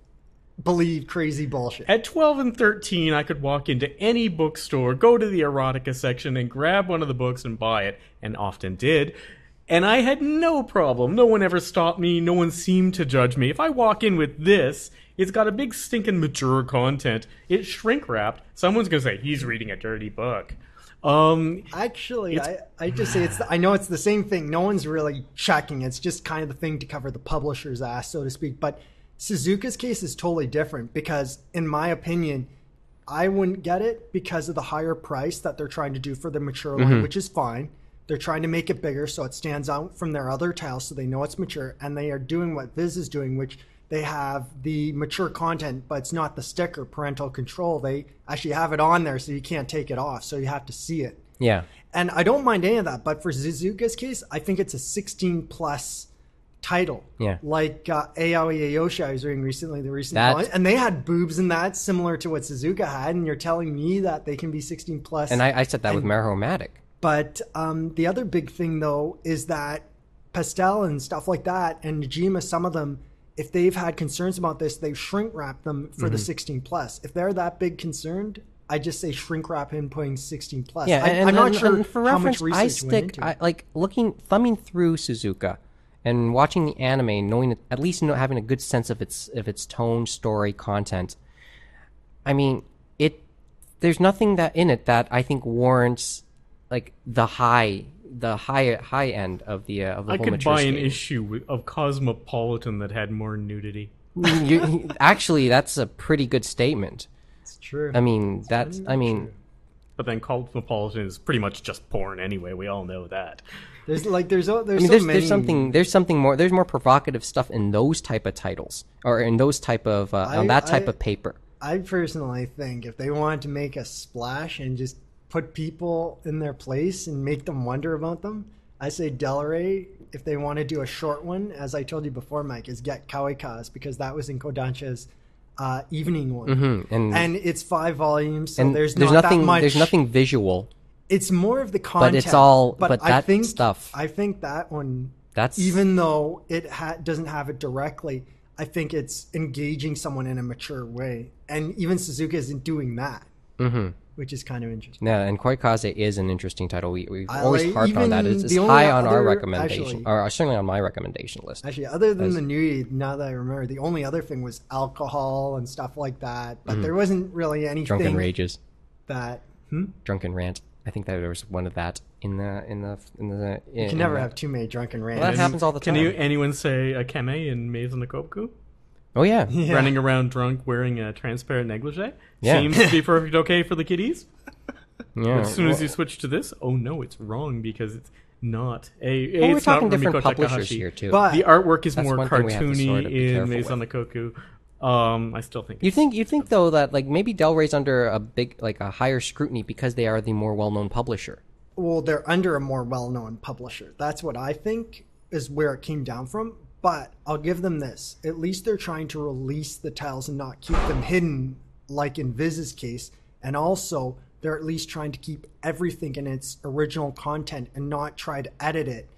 Speaker 4: believe crazy bullshit.
Speaker 3: At 12 and 13, I could walk into any bookstore, go to the erotica section, and grab one of the books and buy it, and often did. And I had no problem. No one ever stopped me. No one seemed to judge me. If I walk in with this, it's got a big stinking mature content. It's shrink wrapped. Someone's gonna say he's reading a dirty book. Um,
Speaker 4: Actually, I, I just say it's. The, I know it's the same thing. No one's really checking. It's just kind of the thing to cover the publisher's ass, so to speak. But Suzuka's case is totally different because, in my opinion, I wouldn't get it because of the higher price that they're trying to do for the mature line, which is fine. They're trying to make it bigger so it stands out from their other tiles so they know it's mature. And they are doing what Viz is doing, which they have the mature content, but it's not the sticker parental control. They actually have it on there so you can't take it off. So you have to see it.
Speaker 1: Yeah.
Speaker 4: And I don't mind any of that. But for Suzuka's case, I think it's a 16 plus title.
Speaker 1: Yeah.
Speaker 4: Like uh, Ai Yori Aoshi I was reading recently, the recent
Speaker 1: That-
Speaker 4: and they had boobs in that similar to what Suzuka had. And you're telling me that they can be 16 plus.
Speaker 1: And I, I said that with Mahoromatic.
Speaker 4: But um, the other big thing, though, is that Pastel and stuff like that, and Negima, some of them, if they've had concerns about this, they shrink wrap them for
Speaker 1: Mm-hmm.
Speaker 4: the 16 plus. If they're that big concerned, I just say shrink wrap him putting 16 plus.
Speaker 1: Yeah,
Speaker 4: I,
Speaker 1: and,
Speaker 4: am not
Speaker 1: and-
Speaker 4: sure
Speaker 1: and for
Speaker 4: how
Speaker 1: reference, I stick I, like looking thumbing through Suzuka, and watching the anime, knowing at least know, having a good sense of its of its tone, story, content. I mean, it. There's nothing that in it that I think warrants like the high, the high high end of the uh, of the
Speaker 3: I
Speaker 1: whole
Speaker 3: could
Speaker 1: mature
Speaker 3: buy an
Speaker 1: skating.
Speaker 3: issue of Cosmopolitan that had more nudity.
Speaker 1: You- actually, that's a pretty good statement.
Speaker 4: It's true.
Speaker 1: I mean, that's. I mean,
Speaker 3: But then Cosmopolitan is pretty much just porn anyway. We all know that.
Speaker 4: there's like there's o- there's
Speaker 1: I mean,
Speaker 4: so
Speaker 1: there's,
Speaker 4: many.
Speaker 1: there's something there's something more there's more provocative stuff in those type of titles or in those type of uh,
Speaker 4: I-
Speaker 1: on that type
Speaker 4: I-
Speaker 1: of paper.
Speaker 4: I personally think if they wanted to make a splash and just put people in their place and make them wonder about them, I say Del Rey. If they want to do a short one, as I told you before, Mike, is get Koi Kaze because that was in Kodansha's uh, evening one,
Speaker 1: Mhm, and-
Speaker 4: and it's five volumes, so
Speaker 1: and
Speaker 4: there's,
Speaker 1: there's
Speaker 4: not
Speaker 1: nothing
Speaker 4: that much.
Speaker 1: there's nothing visual.
Speaker 4: It's more of the content, but
Speaker 1: it's all- but
Speaker 4: I
Speaker 1: that
Speaker 4: think,
Speaker 1: stuff-
Speaker 4: I think that one
Speaker 1: That's
Speaker 4: even though it ha- doesn't have it directly, I think it's engaging someone in a mature way, and even Suzuka isn't doing that,
Speaker 1: hmm
Speaker 4: which is kind of interesting.
Speaker 1: Yeah, and Koi Kaze is an interesting title. We we've
Speaker 4: I
Speaker 1: always
Speaker 4: like-
Speaker 1: harped on that. It's, it's high on our recommendation,
Speaker 4: actually-
Speaker 1: or uh, certainly on my recommendation list.
Speaker 4: Actually, other than
Speaker 1: As-
Speaker 4: the new, now that I remember, the only other thing was alcohol and stuff like that,
Speaker 1: Mm-hmm.
Speaker 4: but there wasn't really anything
Speaker 1: Drunken rages,
Speaker 4: that hmm?
Speaker 1: drunken rant. I think that there was one of that in the in the in the. In,
Speaker 4: you can never have too many drunken rants.
Speaker 1: Well, that happens all the
Speaker 3: Can
Speaker 1: time.
Speaker 3: you anyone say Akemi in Maison Ikkoku?
Speaker 1: Oh yeah,
Speaker 4: Yeah.
Speaker 3: Running around drunk wearing a transparent negligee?
Speaker 1: Yeah.
Speaker 3: Seems to be perfect okay for the kiddies.
Speaker 1: yeah.
Speaker 3: As soon as you switch to this, oh no, it's wrong because it's not a. a
Speaker 1: well, we're
Speaker 3: it's not
Speaker 1: talking different
Speaker 3: Rumiko
Speaker 1: publishers
Speaker 3: Takahashi.
Speaker 1: here too.
Speaker 4: But
Speaker 3: The artwork is more
Speaker 1: one thing we have to
Speaker 3: cartoony
Speaker 1: sort
Speaker 3: in
Speaker 1: careful
Speaker 3: Maison Ikkoku. Um, I still think
Speaker 1: You think you think though that like maybe Del Rey's under a big like a higher scrutiny because they are the more well known publisher.
Speaker 4: well, they're under a more well-known publisher. That's what I think is where it came down from. But I'll give them this: at least they're trying to release the tiles and not keep them hidden, like in Viz's case. And also, they're at least trying to keep everything in its original content and not try to edit it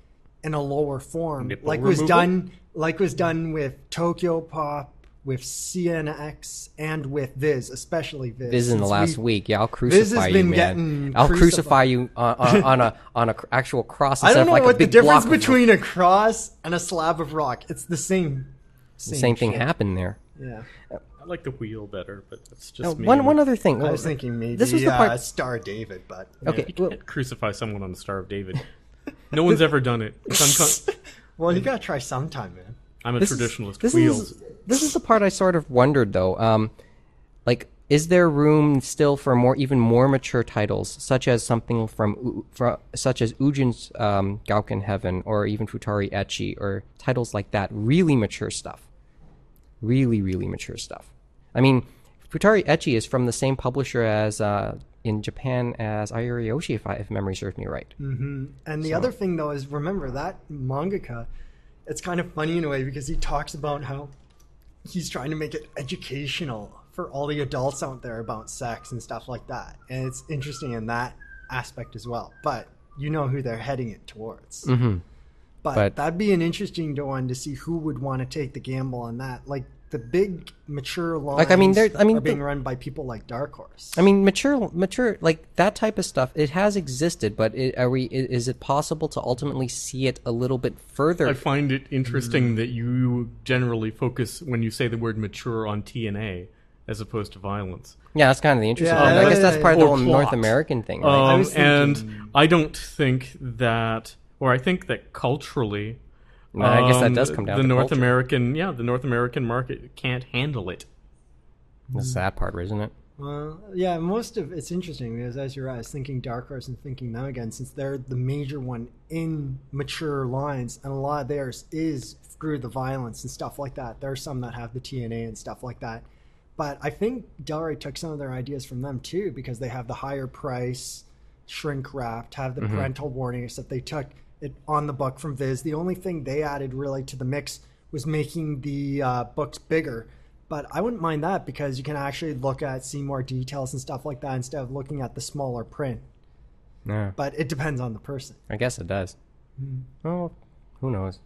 Speaker 4: in a lower form,
Speaker 3: Nipple
Speaker 4: like was done, like was done with Tokyo Pop, with CMX, and with Viz, especially Viz.
Speaker 1: Viz in the last
Speaker 4: we-
Speaker 1: week, yeah, I'll
Speaker 4: Viz has
Speaker 1: crucify you, man.
Speaker 4: getting
Speaker 1: I'll
Speaker 4: crucified.
Speaker 1: crucify you on, on, on a on a actual cross.
Speaker 4: I don't know
Speaker 1: like
Speaker 4: what the difference
Speaker 1: block of-
Speaker 4: between a cross and a slab of rock. It's the same.
Speaker 1: the same thing
Speaker 4: shit.
Speaker 1: happened there.
Speaker 4: Yeah,
Speaker 3: I like the wheel better, but that's just
Speaker 1: Now,
Speaker 3: me.
Speaker 1: one one other thing.
Speaker 4: I was thinking maybe
Speaker 1: This was the
Speaker 4: uh,
Speaker 1: part-
Speaker 4: Star David, but
Speaker 1: Okay,
Speaker 3: You
Speaker 1: well,
Speaker 3: can't crucify someone on the Star of David. No one's ever done it. It's uncon-
Speaker 4: well, you gotta try sometime, man.
Speaker 3: I'm a
Speaker 1: this is-
Speaker 3: traditionalist.
Speaker 1: This
Speaker 3: Wheels.
Speaker 1: is this is the part I sort of wondered though. Um, like, is there room still for more, even more mature titles, such as something from, U- fro such as Ujin's um, Gauken Heaven, or even Futari Ecchi, or titles like that? Really mature stuff. Really, really mature stuff. I mean, Futari Ecchi is from the same publisher as uh, in Japan as Ai Yori Aoshi, if, I, if memory serves me right. Mm-hmm.
Speaker 4: And the other thing though is remember that mangaka. It's kind of funny in a way because he talks about how he's trying to make it educational for all the adults out there about sex and stuff like that, and it's interesting in that aspect as well. But you know who they're heading it towards.
Speaker 1: hmm
Speaker 4: But,
Speaker 1: But-
Speaker 4: that'd be an interesting one to see who would want to take the gamble on that. Like the big mature lines
Speaker 1: Like, I mean, there- I mean,
Speaker 4: are being
Speaker 1: the-
Speaker 4: run by people like Dark Horse.
Speaker 1: I mean, mature, mature, like that type of stuff. It has existed, but it, are we? Is it possible to ultimately see it a little bit further?
Speaker 3: I find it
Speaker 1: Mm.
Speaker 3: interesting that you generally focus when you say the word mature on TNA as opposed to violence.
Speaker 1: yeah, that's kind of the interesting.
Speaker 4: Yeah,
Speaker 1: one. I guess that's part of the whole North. American thing, right?
Speaker 3: Um,
Speaker 4: was
Speaker 3: and I don't think that, or I think that culturally,
Speaker 1: No, I guess that
Speaker 3: um,
Speaker 1: does come down
Speaker 3: the
Speaker 1: to
Speaker 3: North
Speaker 1: culture.
Speaker 3: American, yeah, the North American market can't handle it.
Speaker 1: That's that part, isn't it?
Speaker 4: Well, yeah, most of it's interesting because as you're right, I was thinking Dark Horse and thinking them again since they're the major one in mature lines, and a lot of theirs is through the violence and stuff like that. There are some that have the TNA and stuff like that, but I think Del Rey took some of their ideas from them too because they have the higher price, shrink wrapped, have the parental warnings that they took it on the book from Viz. The only thing they added really to the mix was making the uh, books bigger. But I wouldn't mind that because you can actually look at, see more details and stuff like that instead of looking at the smaller print.
Speaker 1: Yeah,
Speaker 4: But it depends on the person.
Speaker 1: I guess it does. Well, who knows?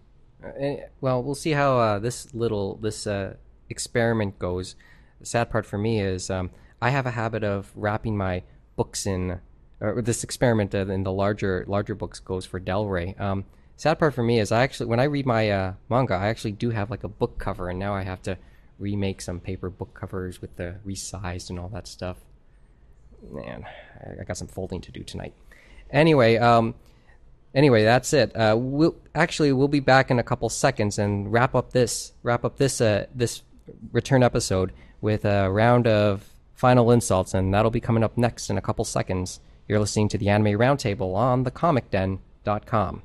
Speaker 1: Uh, eh, well, we'll see how uh, this little this uh, experiment goes. The sad part for me is um, I have a habit of wrapping my books in. Or this experiment in the larger larger books goes for Del Rey. Um, sad part for me is I actually when I read my uh, manga, I actually do have like a book cover, and now I have to remake some paper book covers with the resized and all that stuff. Man, I got some folding to do tonight. Anyway, um, anyway, that's it. Uh, we'll actually we'll be back in a couple seconds and wrap up this wrap up this uh, this return episode with a round of final insults, and that'll be coming up next in a couple seconds. You're listening to the Anime Roundtable on thecomicden.com.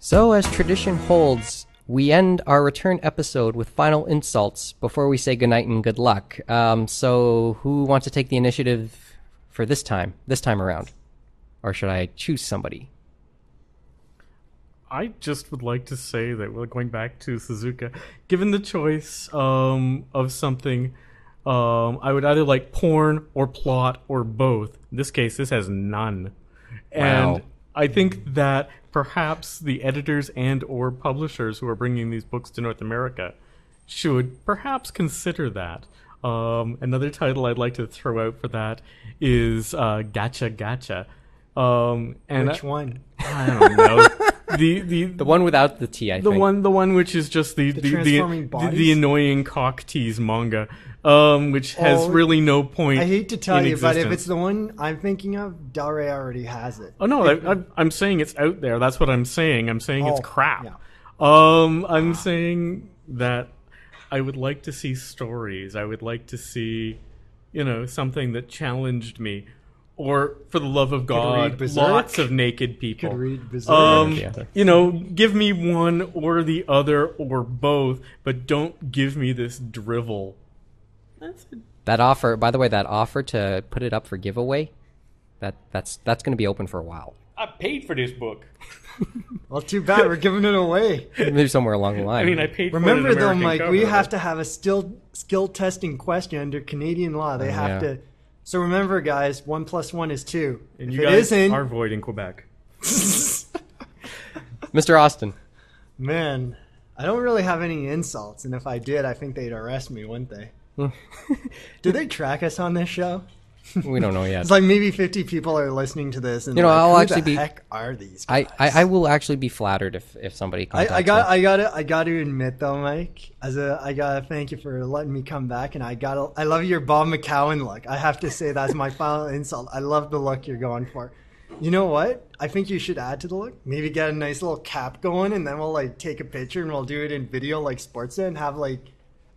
Speaker 1: So, as tradition holds, we end our return episode with final insults before we say goodnight and good luck. Um, so, who wants to take the initiative for this time, this time around? Or should I choose somebody?
Speaker 3: I just would like to say that we're going back to Suzuka. Given the choice um, of something, um, I would either like porn or plot or both. In this case, this has none. And I think that perhaps the editors and or publishers who are bringing these books to North America should perhaps consider that. Um, another title I'd like to throw out for that is uh, Gacha Gacha. Um, and
Speaker 4: Which one?
Speaker 3: I don't know. the the
Speaker 1: The one without the T, I
Speaker 3: the
Speaker 1: think.
Speaker 3: one the one which is just the the the, the, the annoying cock tease manga, um, which has
Speaker 4: Oh,
Speaker 3: really no point.
Speaker 4: I hate to tell
Speaker 3: in
Speaker 4: you, but if it's the one I'm thinking of, Del Rey already has it.
Speaker 3: oh no, I, I, I'm saying it's out there. That's what I'm saying. I'm saying
Speaker 4: Oh,
Speaker 3: it's crap.
Speaker 4: yeah.
Speaker 3: Um, I'm saying that I would like to see stories. I would like to see, you know, something that challenged me. Or, for the love of God, lots of naked people.
Speaker 4: Could read Berserk.
Speaker 3: Um,
Speaker 1: the
Speaker 3: you know, give me one or the other or both, but don't give me this drivel. That's it.
Speaker 1: That offer, by the way, that offer to put it up for giveaway, that that's that's going to be open for a while.
Speaker 3: I paid for this book.
Speaker 4: Well, too bad we're giving it away.
Speaker 1: Maybe somewhere along the line.
Speaker 3: I mean, I paid.
Speaker 4: Remember
Speaker 3: for an
Speaker 4: though, Mike,
Speaker 3: cover,
Speaker 4: we
Speaker 3: but-
Speaker 4: have to have a still skill testing question under Canadian law. They have
Speaker 1: yeah.
Speaker 4: to. So remember, guys, one plus one is two.
Speaker 3: And
Speaker 4: if
Speaker 3: you guys
Speaker 4: isn't,
Speaker 3: are void in Quebec.
Speaker 1: Mr. Austin.
Speaker 4: man, I don't really have any insults, and if I did, I think they'd arrest me, wouldn't they? Do they track us on this show?
Speaker 1: We don't know yet.
Speaker 4: It's like maybe 50 people are listening to this, and
Speaker 1: You know,
Speaker 4: like,
Speaker 1: I'll
Speaker 4: who
Speaker 1: actually
Speaker 4: the
Speaker 1: be-
Speaker 4: heck are these?
Speaker 1: I? I, I will actually be flattered if, if somebody
Speaker 4: I, I got
Speaker 1: me.
Speaker 4: I got to I got to admit though, Mike, as a I got to thank you for letting me come back, and I got I love your Bob McCown look. I have to say that's my final insult. I love the look you're going for. You know what? I think you should add to the look. Maybe get a nice little cap going, and then we'll like take a picture and we'll do it in video like Sportsnet and have like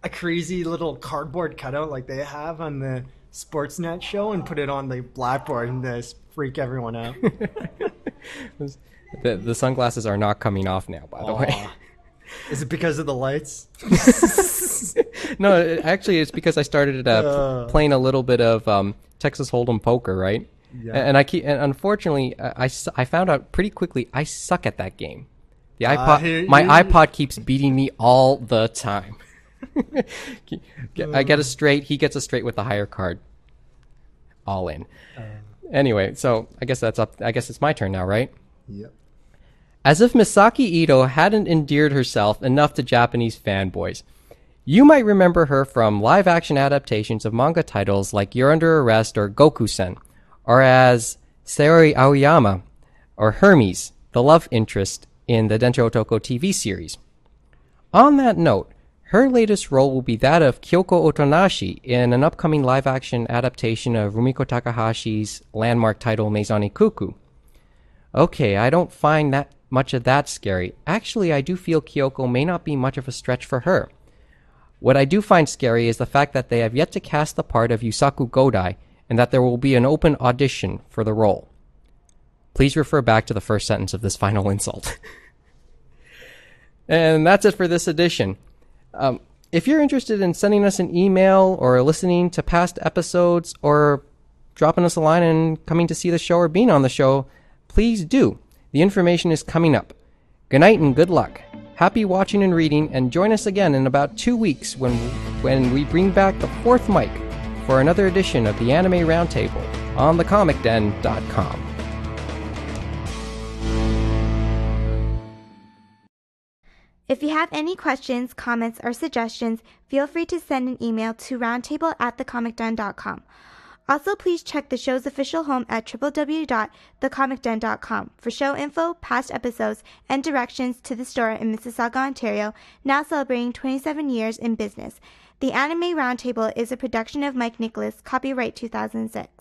Speaker 4: a crazy little cardboard cutout like they have on the Sportsnet show and put it on the blackboard and just freak everyone out.
Speaker 1: the, the sunglasses are not coming off now, by the way.
Speaker 4: Is it because of the lights?
Speaker 1: no, it- actually, it's because I started uh,
Speaker 4: Uh.
Speaker 1: playing a little bit of um, Texas Hold'em poker, right?
Speaker 4: Yeah.
Speaker 1: And I keep, and unfortunately, I, I I found out pretty quickly I suck at that game. The iPod,
Speaker 4: hear
Speaker 1: my iPod keeps beating me all the time. I get a straight, he gets a straight with the higher card. All in.
Speaker 4: Uh.
Speaker 1: Anyway, so I guess that's up. I guess it's my turn now, right?
Speaker 4: Yep.
Speaker 1: As if Misaki Ito hadn't endeared herself enough to Japanese fanboys. You might remember her from live action adaptations of manga titles like You're Under Arrest or Goku Sen, or as Saori Aoyama, or Hermes, the love interest in the Densha Otoko TV series. On that note, her latest role will be that of Kyoko Otonashi in an upcoming live action adaptation of Rumiko Takahashi's landmark title Maison Ikkoku. Okay, I don't find that much of that scary. Actually, I do feel Kyoko may not be much of a stretch for her. What I do find scary is the fact that they have yet to cast the part of Yusaku Godai and that there will be an open audition for the role. Please refer back to the first sentence of this final insult. and that's it for this edition. Um, if you're interested in sending us an email or listening to past episodes or dropping us a line and coming to see the show or being on the show, please do. The information is coming up. Good night and good luck. Happy watching and reading, and join us again in about two weeks when when we bring back the fourth mic for another edition of the Anime Roundtable on thecomicden.com.
Speaker 2: If you have any questions, comments, or suggestions, feel free to send an email to roundtable at thecomicden.com. Also, please check the show's official home at www.thecomicden.com for show info, past episodes, and directions to the store in Mississauga, Ontario, now celebrating 27 years in business. The Anime Roundtable is a production of Mike Nicholas, copyright 2006.